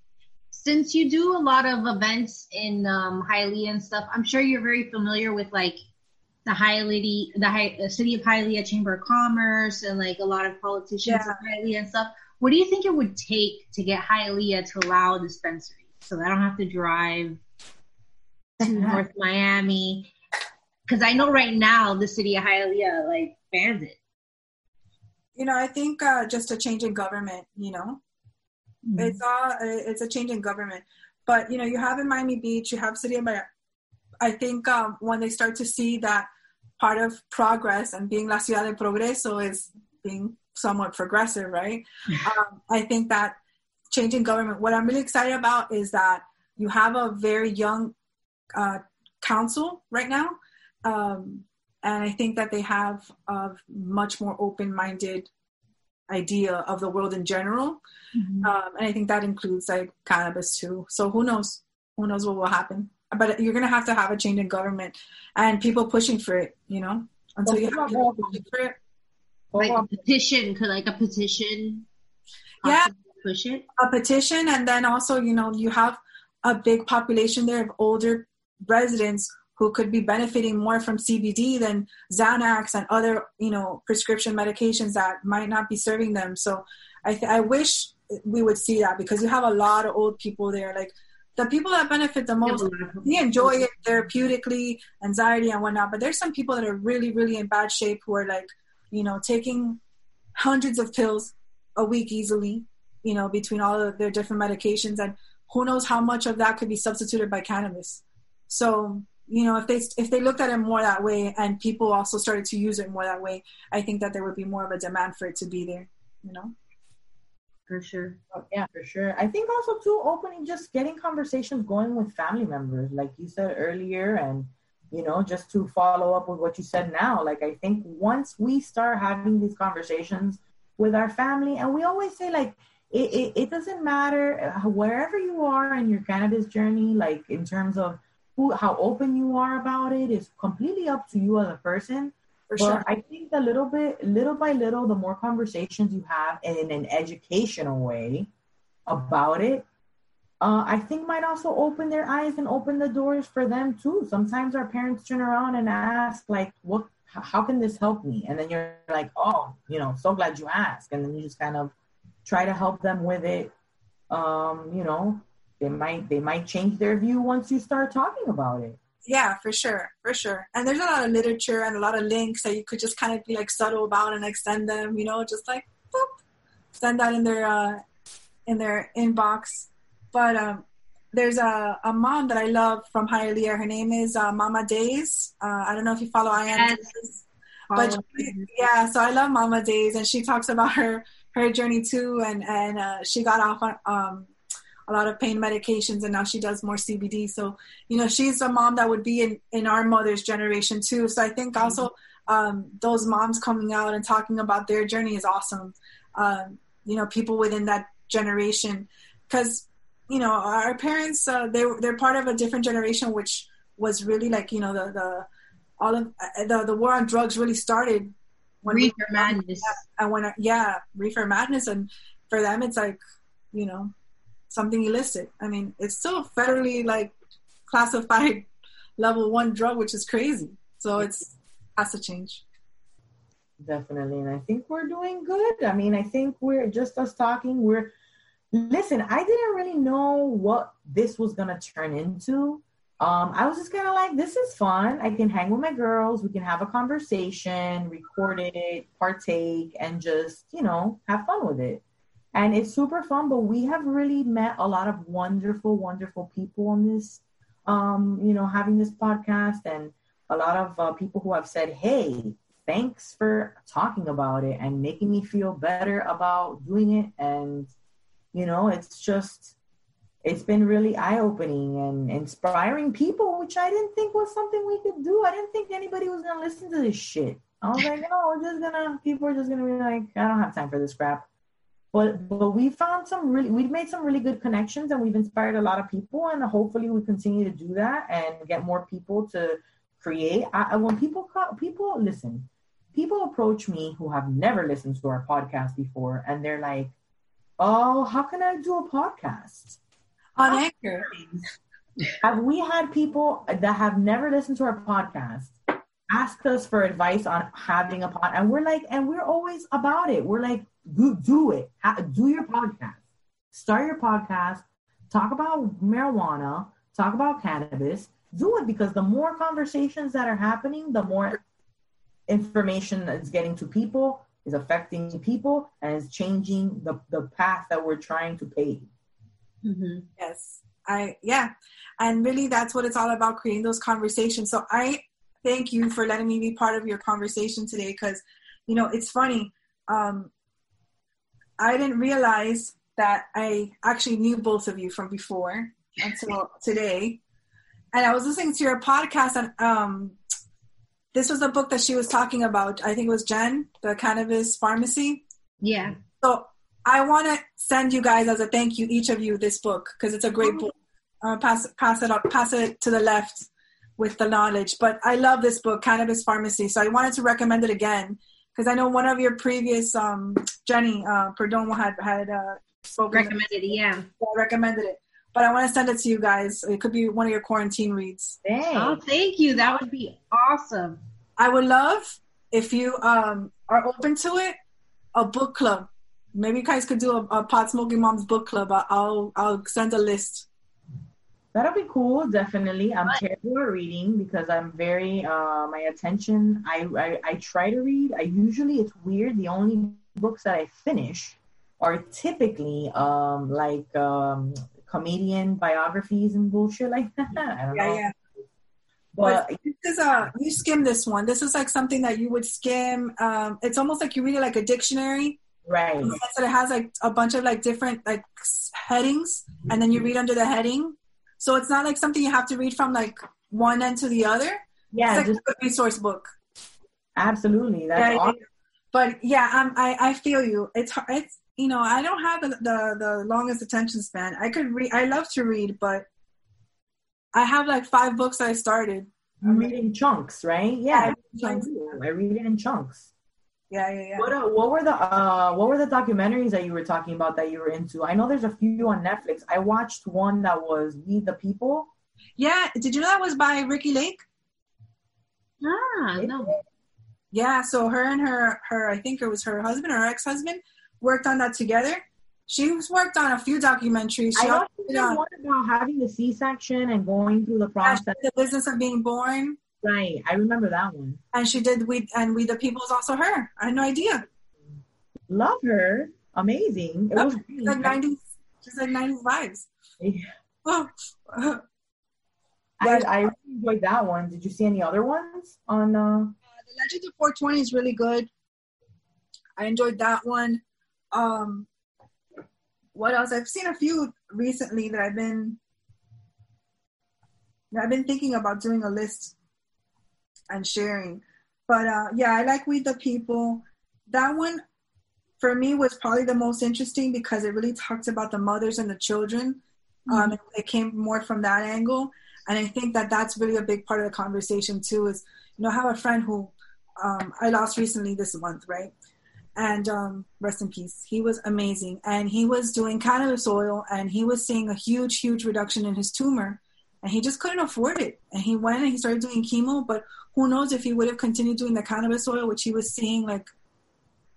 Speaker 2: Since you do a lot of events in um, Hialeah and stuff, I'm sure you're very familiar with like the Hialeah, the, Hi- the city of Hialeah Chamber of Commerce, and like a lot of politicians
Speaker 3: Yeah.
Speaker 2: in Hialeah and stuff. What do you think it would take to get Hialeah to allow dispensaries so I don't have to drive to North Miami? Because I know right now the city of Hialeah like bans it.
Speaker 3: You know, I think uh, just a change in government. You know, it's all it's a change in government. But you know, you have in Miami Beach, you have City of Miami. I think um, when they start to see that part of progress and being La Ciudad de Progreso is being somewhat progressive, right? um, I think that change in government. What I'm really excited about is that you have a very young uh, council right now, um, and I think that they have a much more open-minded idea of the world in general,
Speaker 2: Mhm.
Speaker 3: um, and I think that includes like cannabis too. So who knows? Who knows what will happen? But you're gonna have to have a change in government and people pushing for it. You know, until you have people pushing for it.
Speaker 2: like a petition, could like a petition
Speaker 3: Yeah.
Speaker 2: Push it?
Speaker 3: a petition and then also you know you have a big population there of older residents who could be benefiting more from CBD than Xanax and other you know prescription medications that might not be serving them so I th- I wish we would see that because you have a lot of old people there like the people that benefit the most they enjoy it therapeutically, anxiety and whatnot. But there's some people that are really, really in bad shape who are like, you know, taking hundreds of pills a week easily, you know, between all of their different medications, and who knows how much of that could be substituted by cannabis. So, you know, if they if they looked at it more that way, and people also started to use it more that way, I think that there would be more of a demand for it to be there. You know.
Speaker 2: For sure.
Speaker 1: Oh, yeah, for sure. I think also too opening, just getting conversations going with family members, like you said earlier, and you know, just to follow up with what you said now. Like I think once we start having these conversations with our family, and we always say like it, it, it doesn't matter uh, wherever you are in your cannabis journey, like in terms of who how open you are about it is completely up to you as a person.
Speaker 3: For
Speaker 1: But
Speaker 3: sure.
Speaker 1: I think a little bit, little by little, the more conversations you have in an educational way about it, uh, I think might also open their eyes and open the doors for them too. Sometimes our parents turn around and ask, like, "What? How can this help me?" And then you're like, "Oh, you know, so glad you asked." And then you just kind of try to help them with it. Um, you know, they might they might change their view once you start talking about it.
Speaker 3: Yeah, for sure, for sure. And there's a lot of literature and a lot of links that you could just kind of be like subtle about and like send them, you know, just like boop, send that in their uh, in their inbox. But um, there's a, a mom that I love from Hialeah. Her name is uh, Mama Days. Uh, I don't know if you follow I am.
Speaker 2: Yes.
Speaker 3: But she- yeah, so I love Mama Days, and she talks about her her journey too, and and uh, she got off on um, a lot of pain medications, and now she does more CBD. So you know, she's a mom that would be in in our mother's generation too. So I think also um, those moms coming out and talking about their journey is awesome. Um, you know, people within that generation, because you know our parents uh, they they're part of a different generation, which was really like you know the the all of uh, the the war on drugs really started
Speaker 2: Reefer madness.
Speaker 3: and when yeah reefer madness and for them it's like you know something illicit i mean it's still federally like classified level one drug which is crazy so it's has to change
Speaker 1: Definitely. And I think we're doing good. I mean, I think we're just us talking. We're, listen, I didn't really know what this was going to turn into. Um, I was just kind of like, this is fun. I can hang with my girls. We can have a conversation, record it, partake, and just, you know, have fun with it. And it's super fun, but we have really met a lot of wonderful, wonderful people on this, um, you know, having this podcast and a lot of uh, people who have said, hey, thanks for talking about it and making me feel better about doing it and you know it's just it's been really eye-opening and inspiring people which i didn't think was something we could do i didn't think anybody was gonna listen to this shit i was like no we're just gonna people are just gonna be like i don't have time for this crap but but we found some really we've made some really good connections and we've inspired a lot of people and hopefully we continue to do that and get more people to create. I, when people call, people listen, people approach me who have never listened to our podcast before, and they're like, "Oh, how can I do a podcast?"
Speaker 3: On oh, Anchor.
Speaker 1: Have we had people that have never listened to our podcast ask us for advice on having a pod? And we're like, and we're always about it. We're like, do, do it. Do your podcast. Start your podcast. Talk about marijuana. Talk about cannabis. Do it because the more conversations that are happening, the more information that's getting to people is affecting people and is changing the, the path that we're trying to pave.
Speaker 3: Mm-hmm. Yes. I, yeah. And really that's what it's all about, creating those conversations. So I thank you for letting me be part of your conversation today because, you know, it's funny. Um, I didn't realize that I actually knew both of you from before until today. And I was listening to your podcast and um, this was the book that she was talking about. I think it was Jen, the cannabis pharmacy.
Speaker 2: Yeah.
Speaker 3: So I want to send you guys as a thank you, each of you, this book because it's a great oh. book. Uh, pass pass it up, pass it to the left with the knowledge. But I love this book, Cannabis Pharmacy. So I wanted to recommend it again because I know one of your previous um, Jenny uh, Perdomo had had uh,
Speaker 2: spoken recommended it. Yeah,
Speaker 3: yeah, recommended it. But I want to send it to you guys. It could be one of your quarantine reads.
Speaker 2: Thanks. Oh, thank you. That would be awesome.
Speaker 3: I would love if you um, are open to it, a book club. Maybe you guys could do a, a pot smoking moms book club. I'll I'll send a list.
Speaker 1: That'll be cool, definitely. I'm terrible at reading because I'm very uh, my attention. I, I I try to read. I usually it's weird. The only books that I finish are typically um like um comedian biographies and bullshit like that. I don't yeah, know. Yeah.
Speaker 3: But, but this is a you skim this one. This is like something that you would skim. Um, it's almost like you read it like a dictionary.
Speaker 1: Right.
Speaker 3: So it has like a bunch of like different like headings, and then you read under the heading so it's not like something you have to read from like one end to the other.
Speaker 1: Yeah,
Speaker 3: it's like just, a resource book.
Speaker 1: Absolutely, that's yeah, awesome.
Speaker 3: But yeah, I'm, I I feel you. It's it's you know I don't have the, the the longest attention span. I could read. I love to read, but I have like five books I started.
Speaker 1: You read in chunks, right? Yeah, I, I read it in chunks.
Speaker 3: Yeah, yeah, yeah.
Speaker 1: What uh, what were the uh what were the documentaries that you were talking about that you were into? I know there's a few on Netflix. I watched one that was We the People.
Speaker 3: Yeah, did you know that was by Ricki Lake?
Speaker 2: Ah, no.
Speaker 3: Yeah, so her and her her I think it was her husband or her ex husband worked on that together. She's worked on a few documentaries. She
Speaker 1: I also one about having the C section and going through the process.
Speaker 3: The business of being born.
Speaker 1: Right, I remember that one.
Speaker 3: And she did we and we the people is also her. I had no idea.
Speaker 1: Love her, amazing. It was
Speaker 3: really like nineties. She's like nineties vibes. Yeah. Oh.
Speaker 1: I, I really enjoyed that one. Did you see any other ones on? Uh... Uh,
Speaker 3: the Legend of 420 is really good. I enjoyed that one. Um, what else? I've seen a few recently that I've been. I've been thinking about doing a list and sharing. But uh, yeah, I like We the People. That one for me was probably the most interesting because it really talks about the mothers and the children. Um, mm-hmm. Um, it came more from that angle, and I think that that's really a big part of the conversation too. Is you know, I have a friend who um, I lost recently this month, right? And um, rest in peace. He was amazing, and he was doing cannabis oil, and he was seeing a huge, huge reduction in his tumor, and he just couldn't afford it. And he went and he started doing chemo, but who knows if he would have continued doing the cannabis oil, which he was seeing like,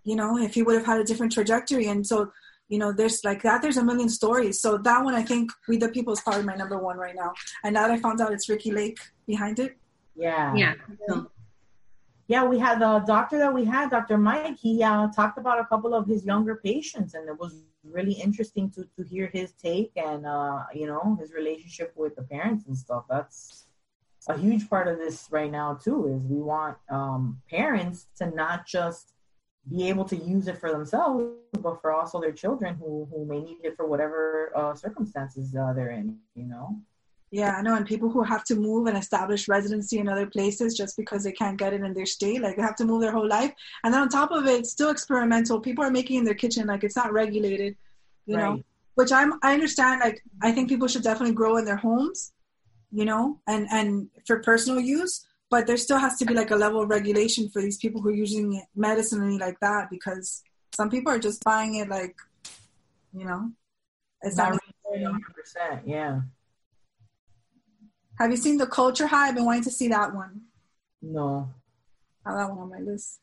Speaker 3: you know, if he would have had a different trajectory. And so, you know, there's like that, there's a million stories. So that one, I think We the People is probably my number one right now. And now that I found out it's Ricki Lake behind it.
Speaker 1: Yeah.
Speaker 2: Yeah.
Speaker 1: Yeah, we had the doctor that we had, Dr. Mike, he uh, talked about a couple of his younger patients and it was really interesting to, to hear his take and, uh, you know, his relationship with the parents and stuff. That's, a huge part of this right now too is we want um, parents to not just be able to use it for themselves, but for also their children who who may need it for whatever uh, circumstances uh, they're in. You know.
Speaker 3: Yeah, I know, and people who have to move and establish residency in other places just because they can't get it in their state, like they have to move their whole life. And then on top of it, still experimental. People are making in their kitchen, like it's not regulated, you right. know. Which I'm, I understand. Like I think people should definitely grow in their homes, you know, and and for personal use. but there still has to be like a level of regulation for these people who are using it medicinally like that because some people are just buying it like, you know, it's not.
Speaker 1: Not really 100%. Yeah.
Speaker 3: Have you seen the Culture High? I've been wanting to see that one.
Speaker 1: No.
Speaker 3: I have that one on my list.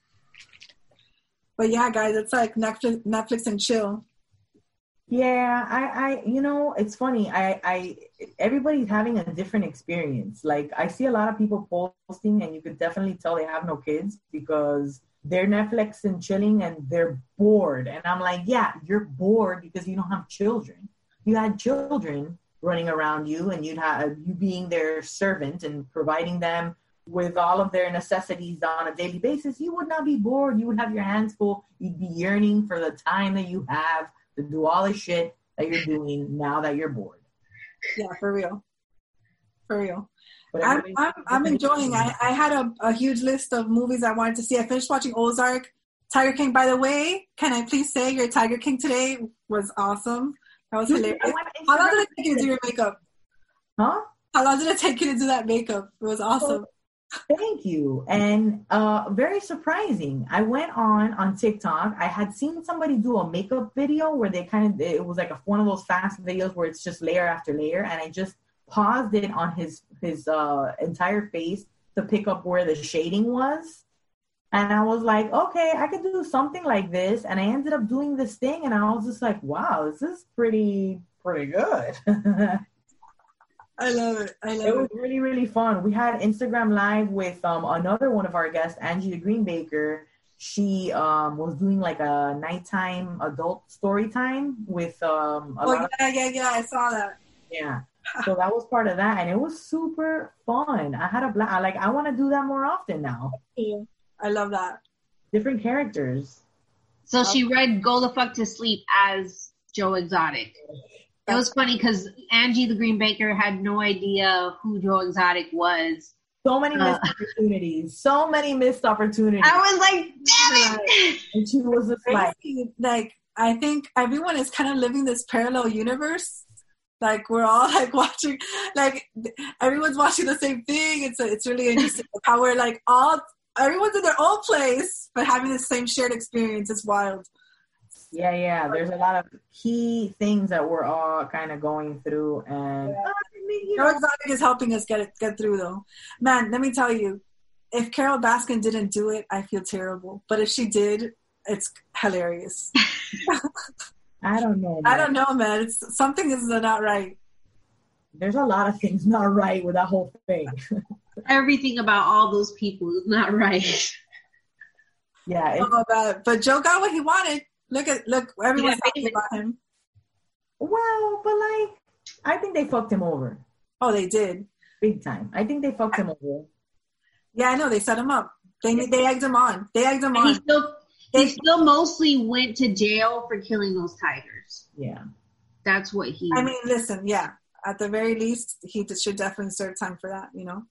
Speaker 3: But yeah, guys, it's like Netflix, Netflix and chill.
Speaker 1: Yeah, I, I, you know, it's funny. I, I, everybody's having a different experience. Like, I see a lot of people posting, and you could definitely tell they have no kids because they're Netflix and chilling, and they're bored. And I'm like, yeah, you're bored because you don't have children. You had children running around you, and you'd have you being their servant and providing them with all of their necessities on a daily basis. You would not be bored. You would have your hands full. You'd be yearning for the time that you have to do all the shit that you're doing now that you're bored.
Speaker 3: Yeah, for real. For real. I'm, I'm, I'm enjoying. I, I had a, a huge list of movies I wanted to see. I finished watching Ozark, Tiger King. By the way, can I please say your Tiger King today was awesome. That was hilarious. How long did it take you to do your makeup?
Speaker 1: Huh?
Speaker 3: How long did it take you to do that makeup? It was awesome.
Speaker 1: Thank you. And uh, very surprising. I went on on TikTok. I had seen somebody do a makeup video where they kind of it was like a, one of those fast videos where it's just layer after layer, and I just paused it on his his uh, entire face to pick up where the shading was. And I was like, okay, I could do something like this. And I ended up doing this thing, and I was just like, wow, this is pretty pretty good.
Speaker 3: I love it. I love
Speaker 1: it.
Speaker 3: It
Speaker 1: was really, really fun. We had Instagram live with um, another one of our guests, Angie the Green Baker. She um, was doing like a nighttime adult story time with um.
Speaker 3: oh yeah, yeah, yeah. I saw that.
Speaker 1: Yeah. So that was part of that, and it was super fun. I had a blast. Like I want to do that more often now.
Speaker 3: Yeah, I love that.
Speaker 1: Different characters.
Speaker 2: So she read "Go the fuck to sleep" as Joe Exotic. It was funny because Angie the Green Baker had no idea who Joe Exotic was.
Speaker 1: So many missed uh, opportunities. So many missed opportunities.
Speaker 2: I was like, damn it!
Speaker 1: And she was just like,
Speaker 3: like, I think everyone is kind of living this parallel universe. Like we're all like watching, like everyone's watching the same thing. It's a, it's really interesting how we're like all everyone's in their own place but having the same shared experience. is wild.
Speaker 1: Yeah, yeah. There's a lot of key things that we're all kind of going through, and yeah.
Speaker 3: you know, Exotic is helping us get it get through. Though, man, let me tell you, if Carole Baskin didn't do it, I feel terrible. But if she did, it's hilarious.
Speaker 1: I don't know.
Speaker 3: Man. I don't know, man. It's something is not right.
Speaker 1: There's a lot of things not right with that whole thing.
Speaker 2: Everything about all those people is not right.
Speaker 1: Yeah,
Speaker 3: oh, but, but Joe got what he wanted. Look at look, everyone's yeah, talking about him.
Speaker 1: Well, but like, I think they fucked him over.
Speaker 3: Oh, they did
Speaker 1: big time. I think they fucked him over.
Speaker 3: Yeah, I know. They set him up. They they egged him on. They egged him
Speaker 2: and
Speaker 3: on.
Speaker 2: He still, they still mostly went to jail for killing those tigers.
Speaker 1: Yeah,
Speaker 2: that's what he.
Speaker 3: I mean, listen. Yeah, at the very least, he should definitely serve time for that. You know.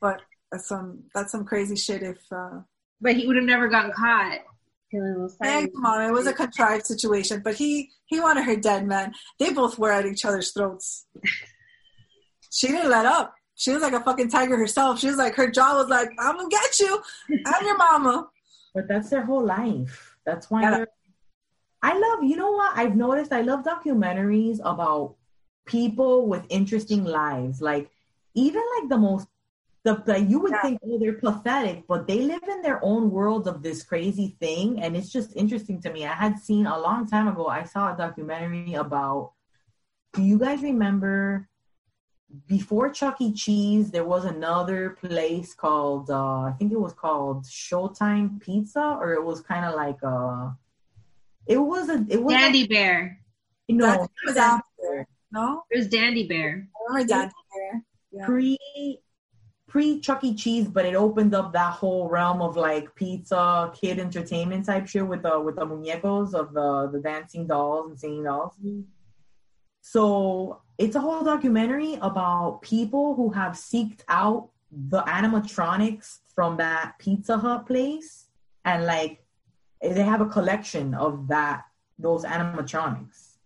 Speaker 3: But that's some that's some crazy shit. If. uh
Speaker 2: But he would have never gotten caught
Speaker 3: come on, it was a contrived situation, but he he wanted her dead, man. They both were at each other's throats. she didn't let up. She was like a fucking tiger herself. She was like, her jaw was like, "I'm gonna get you. I'm your mama."
Speaker 1: But that's their whole life. That's why yeah. I love. You know what? I've noticed. I love documentaries about people with interesting lives. Like even like the most the like you would yeah. think oh they're pathetic but they live in their own world of this crazy thing and it's just interesting to me i had seen a long time ago i saw a documentary about do you guys remember before chuck e cheese there was another place called uh i think it was called showtime pizza or it was kind of like a. it was a it was
Speaker 2: dandy bear
Speaker 1: no
Speaker 3: it was after no
Speaker 2: it was dandy bear
Speaker 3: I remember dandy bear
Speaker 1: yeah. pre pre Chuck E. Cheese, but it opened up that whole realm of like pizza, kid entertainment type shit with the with the muñecos of the the dancing dolls and singing dolls. Mm-hmm. So it's a whole documentary about people who have seeked out the animatronics from that Pizza Hut place, and like they have a collection of that those animatronics.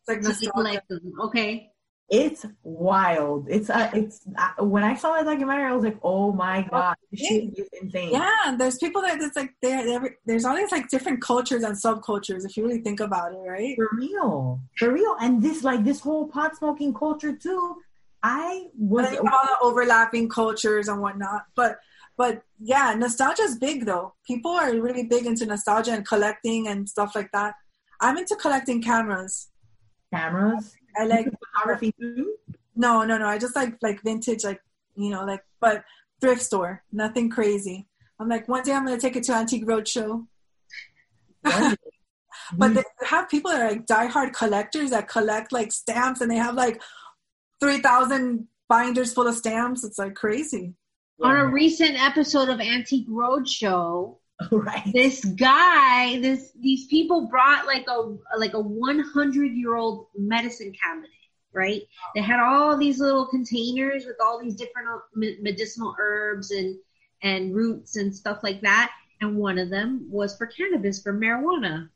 Speaker 3: It's like
Speaker 2: nostalgia. Okay.
Speaker 1: It's wild. It's uh, it's uh, when I saw that documentary, I was like, oh my god, this shit is insane.
Speaker 3: Yeah, there's people that it's like there. There's all these like different cultures and subcultures. If you really think about it, right?
Speaker 1: For real, for real, and this like this whole pot smoking culture too. I was
Speaker 3: all the overlapping cultures and whatnot, but but yeah, nostalgia is big though. People are really big into nostalgia and collecting and stuff like that. I'm into collecting cameras.
Speaker 1: Cameras.
Speaker 3: I like
Speaker 1: photography too.
Speaker 3: No, no, no. I just like like vintage, like you know, like but thrift store. Nothing crazy. I'm like one day I'm gonna take it to Antique Roadshow. but they mm-hmm. have people that are like diehard collectors that collect like stamps and they have like three thousand binders full of stamps. It's like crazy.
Speaker 2: On a recent episode of Antique Roadshow,
Speaker 1: right.
Speaker 2: this guy, this these people brought like a like a 100 year old medicine cabinet, right? They had all these little containers with all these different uh, medicinal herbs and and roots and stuff like that, and one of them was for cannabis, for marijuana.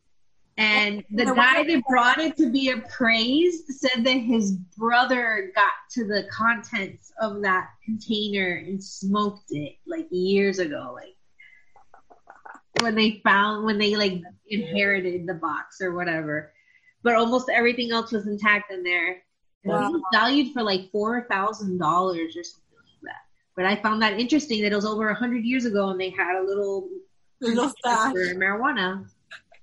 Speaker 2: And the guy that brought it to be appraised said that his brother got to the contents of that container and smoked it like years ago, like when they found when they like inherited the box or whatever. But almost everything else was intact in there. Wow. It was valued for like four thousand dollars or something like that. But I found that interesting that it was over a hundred years ago and they had a little
Speaker 3: little stash
Speaker 2: for marijuana.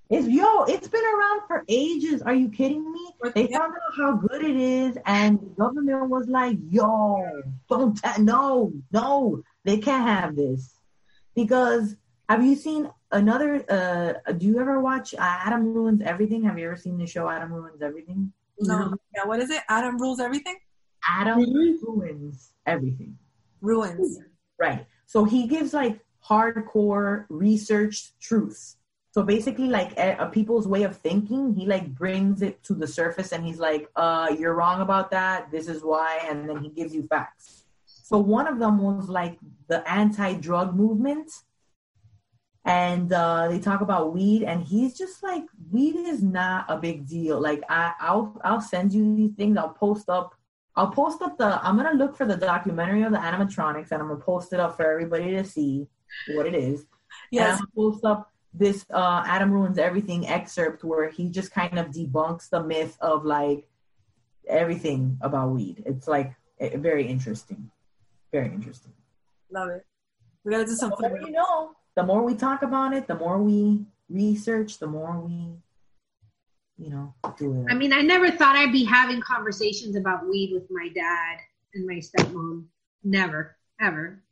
Speaker 1: It's yo, it's been around for ages. Are you kidding me? They found out how good it is, and the government was like, "Yo, don't ta- no, no, they can't have this." Because have you seen another? Uh, do you ever watch uh, Adam Ruins Everything? Have you ever seen the show Adam Ruins Everything?
Speaker 3: No. Yeah. What is it? Adam rules everything.
Speaker 1: Adam ruins everything.
Speaker 3: Ruins.
Speaker 1: Right. So he gives like hardcore researched truths so basically like a, a, people's way of thinking he like brings it to the surface and he's like uh you're wrong about that this is why and then he gives you facts so one of them was like the anti-drug movement and uh they talk about weed and he's just like weed is not a big deal like i i'll i'll send you these things i'll post up i'll post up the i'm gonna look for the documentary of the animatronics and i'm gonna post it up for everybody to see what it is
Speaker 3: yes.
Speaker 1: i'm post up this uh, Adam Ruins Everything excerpt where he just kind of debunks the myth of like everything about weed. It's like very interesting. Very interesting.
Speaker 3: Love it. We gotta do something.
Speaker 1: So you know, the more we talk about it, the more we research, the more we, you know, do
Speaker 2: it. I mean, I never thought I'd be having conversations about weed with my dad and my stepmom. Never, ever.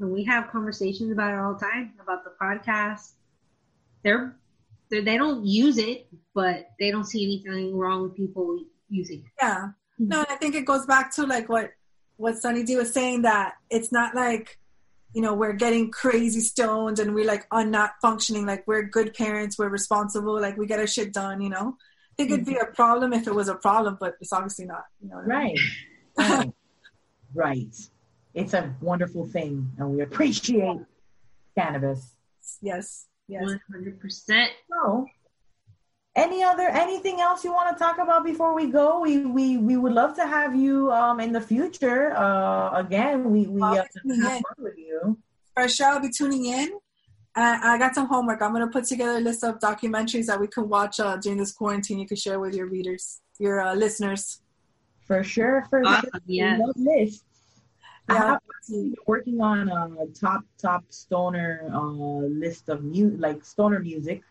Speaker 2: And we have conversations about it all the time about the podcast. They're, they're they don't use it, but they don't see anything wrong with people using it.
Speaker 3: Yeah. No, I think it goes back to like what what Sunny D was saying that it's not like you know we're getting crazy stoned and we're like on not functioning. Like we're good parents we're responsible like we get our shit done you know? I think it'd be a mm-hmm. problem if it was a problem but it's obviously not you know
Speaker 1: right I mean? right. Right. It's a wonderful thing, and we appreciate cannabis.
Speaker 3: Yes, yes,
Speaker 2: one hundred percent.
Speaker 1: So, any other anything else you want to talk about before we go? We we we would love to have you um in the future. Uh, again, we we uh, have fun with you.
Speaker 3: For sure, I'll be tuning in. And I got some homework. I'm gonna put together a list of documentaries that we can watch uh, during this quarantine. You can share with your readers, your uh, listeners.
Speaker 1: For sure, for
Speaker 2: awesome, sure. Yeah.
Speaker 1: list. Yeah, I'm working on a top top stoner uh, list of mu- like stoner music.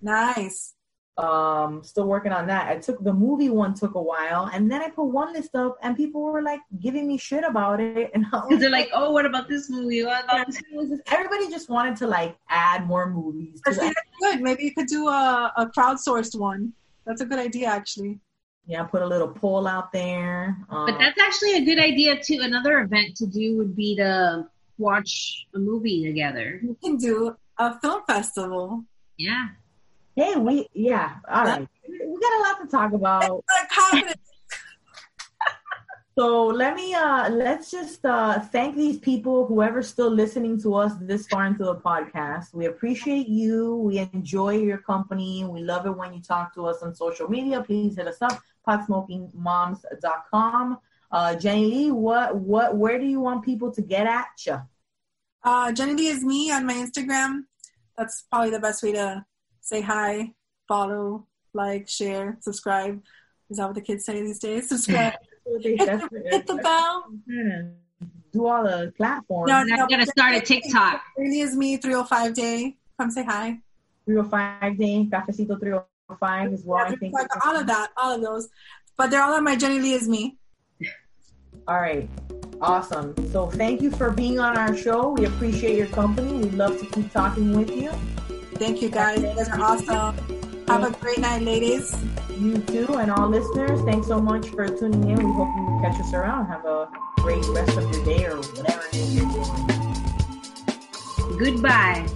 Speaker 3: Nice.
Speaker 1: Um, still working on that. I took the movie one took a while, and then I put one list up, and people were like giving me shit about it, and
Speaker 2: because they're like, "Oh, what about this movie? What about
Speaker 1: this? Everybody just wanted to like add more movies.
Speaker 3: To that's good. Maybe you could do a, a crowdsourced one. That's a good idea, actually.
Speaker 1: Yeah, put a little poll out there.
Speaker 2: Um, but that's actually a good idea too. Another event to do would be to watch a movie together.
Speaker 3: We can do a film festival.
Speaker 2: Yeah.
Speaker 1: Hey, we yeah. All right, we got a lot to talk about. So let me uh let's just uh thank these people, whoever's still listening to us this far into the podcast. We appreciate you. We enjoy your company. We love it when you talk to us on social media. Please hit us up, potsmokingmoms.com. Uh Jenny Lee, what what where do you want people to get at you?
Speaker 3: Uh Jenny Lee is me on my Instagram. That's probably the best way to say hi, follow, like, share, subscribe. Is that what the kids say these days? Subscribe. hit, the, hit the bell. Mm-hmm.
Speaker 1: Do all the platforms.
Speaker 2: No, no, I'm gonna start a TikTok.
Speaker 3: Really is me 305 day. Come say hi.
Speaker 1: 305 day, Cafecito 305 is what
Speaker 3: yeah,
Speaker 1: I think.
Speaker 3: All of that, all of those. But they're all on my Jenny Lee is me.
Speaker 1: All right. Awesome. So thank you for being on our show. We appreciate your company. We'd love to keep talking with you.
Speaker 3: Thank you guys. You guys are awesome. Have a great night, ladies.
Speaker 1: You too, and all listeners, thanks so much for tuning in. We hope you catch us around. Have a great rest of your day or whatever it is you're doing.
Speaker 2: Goodbye.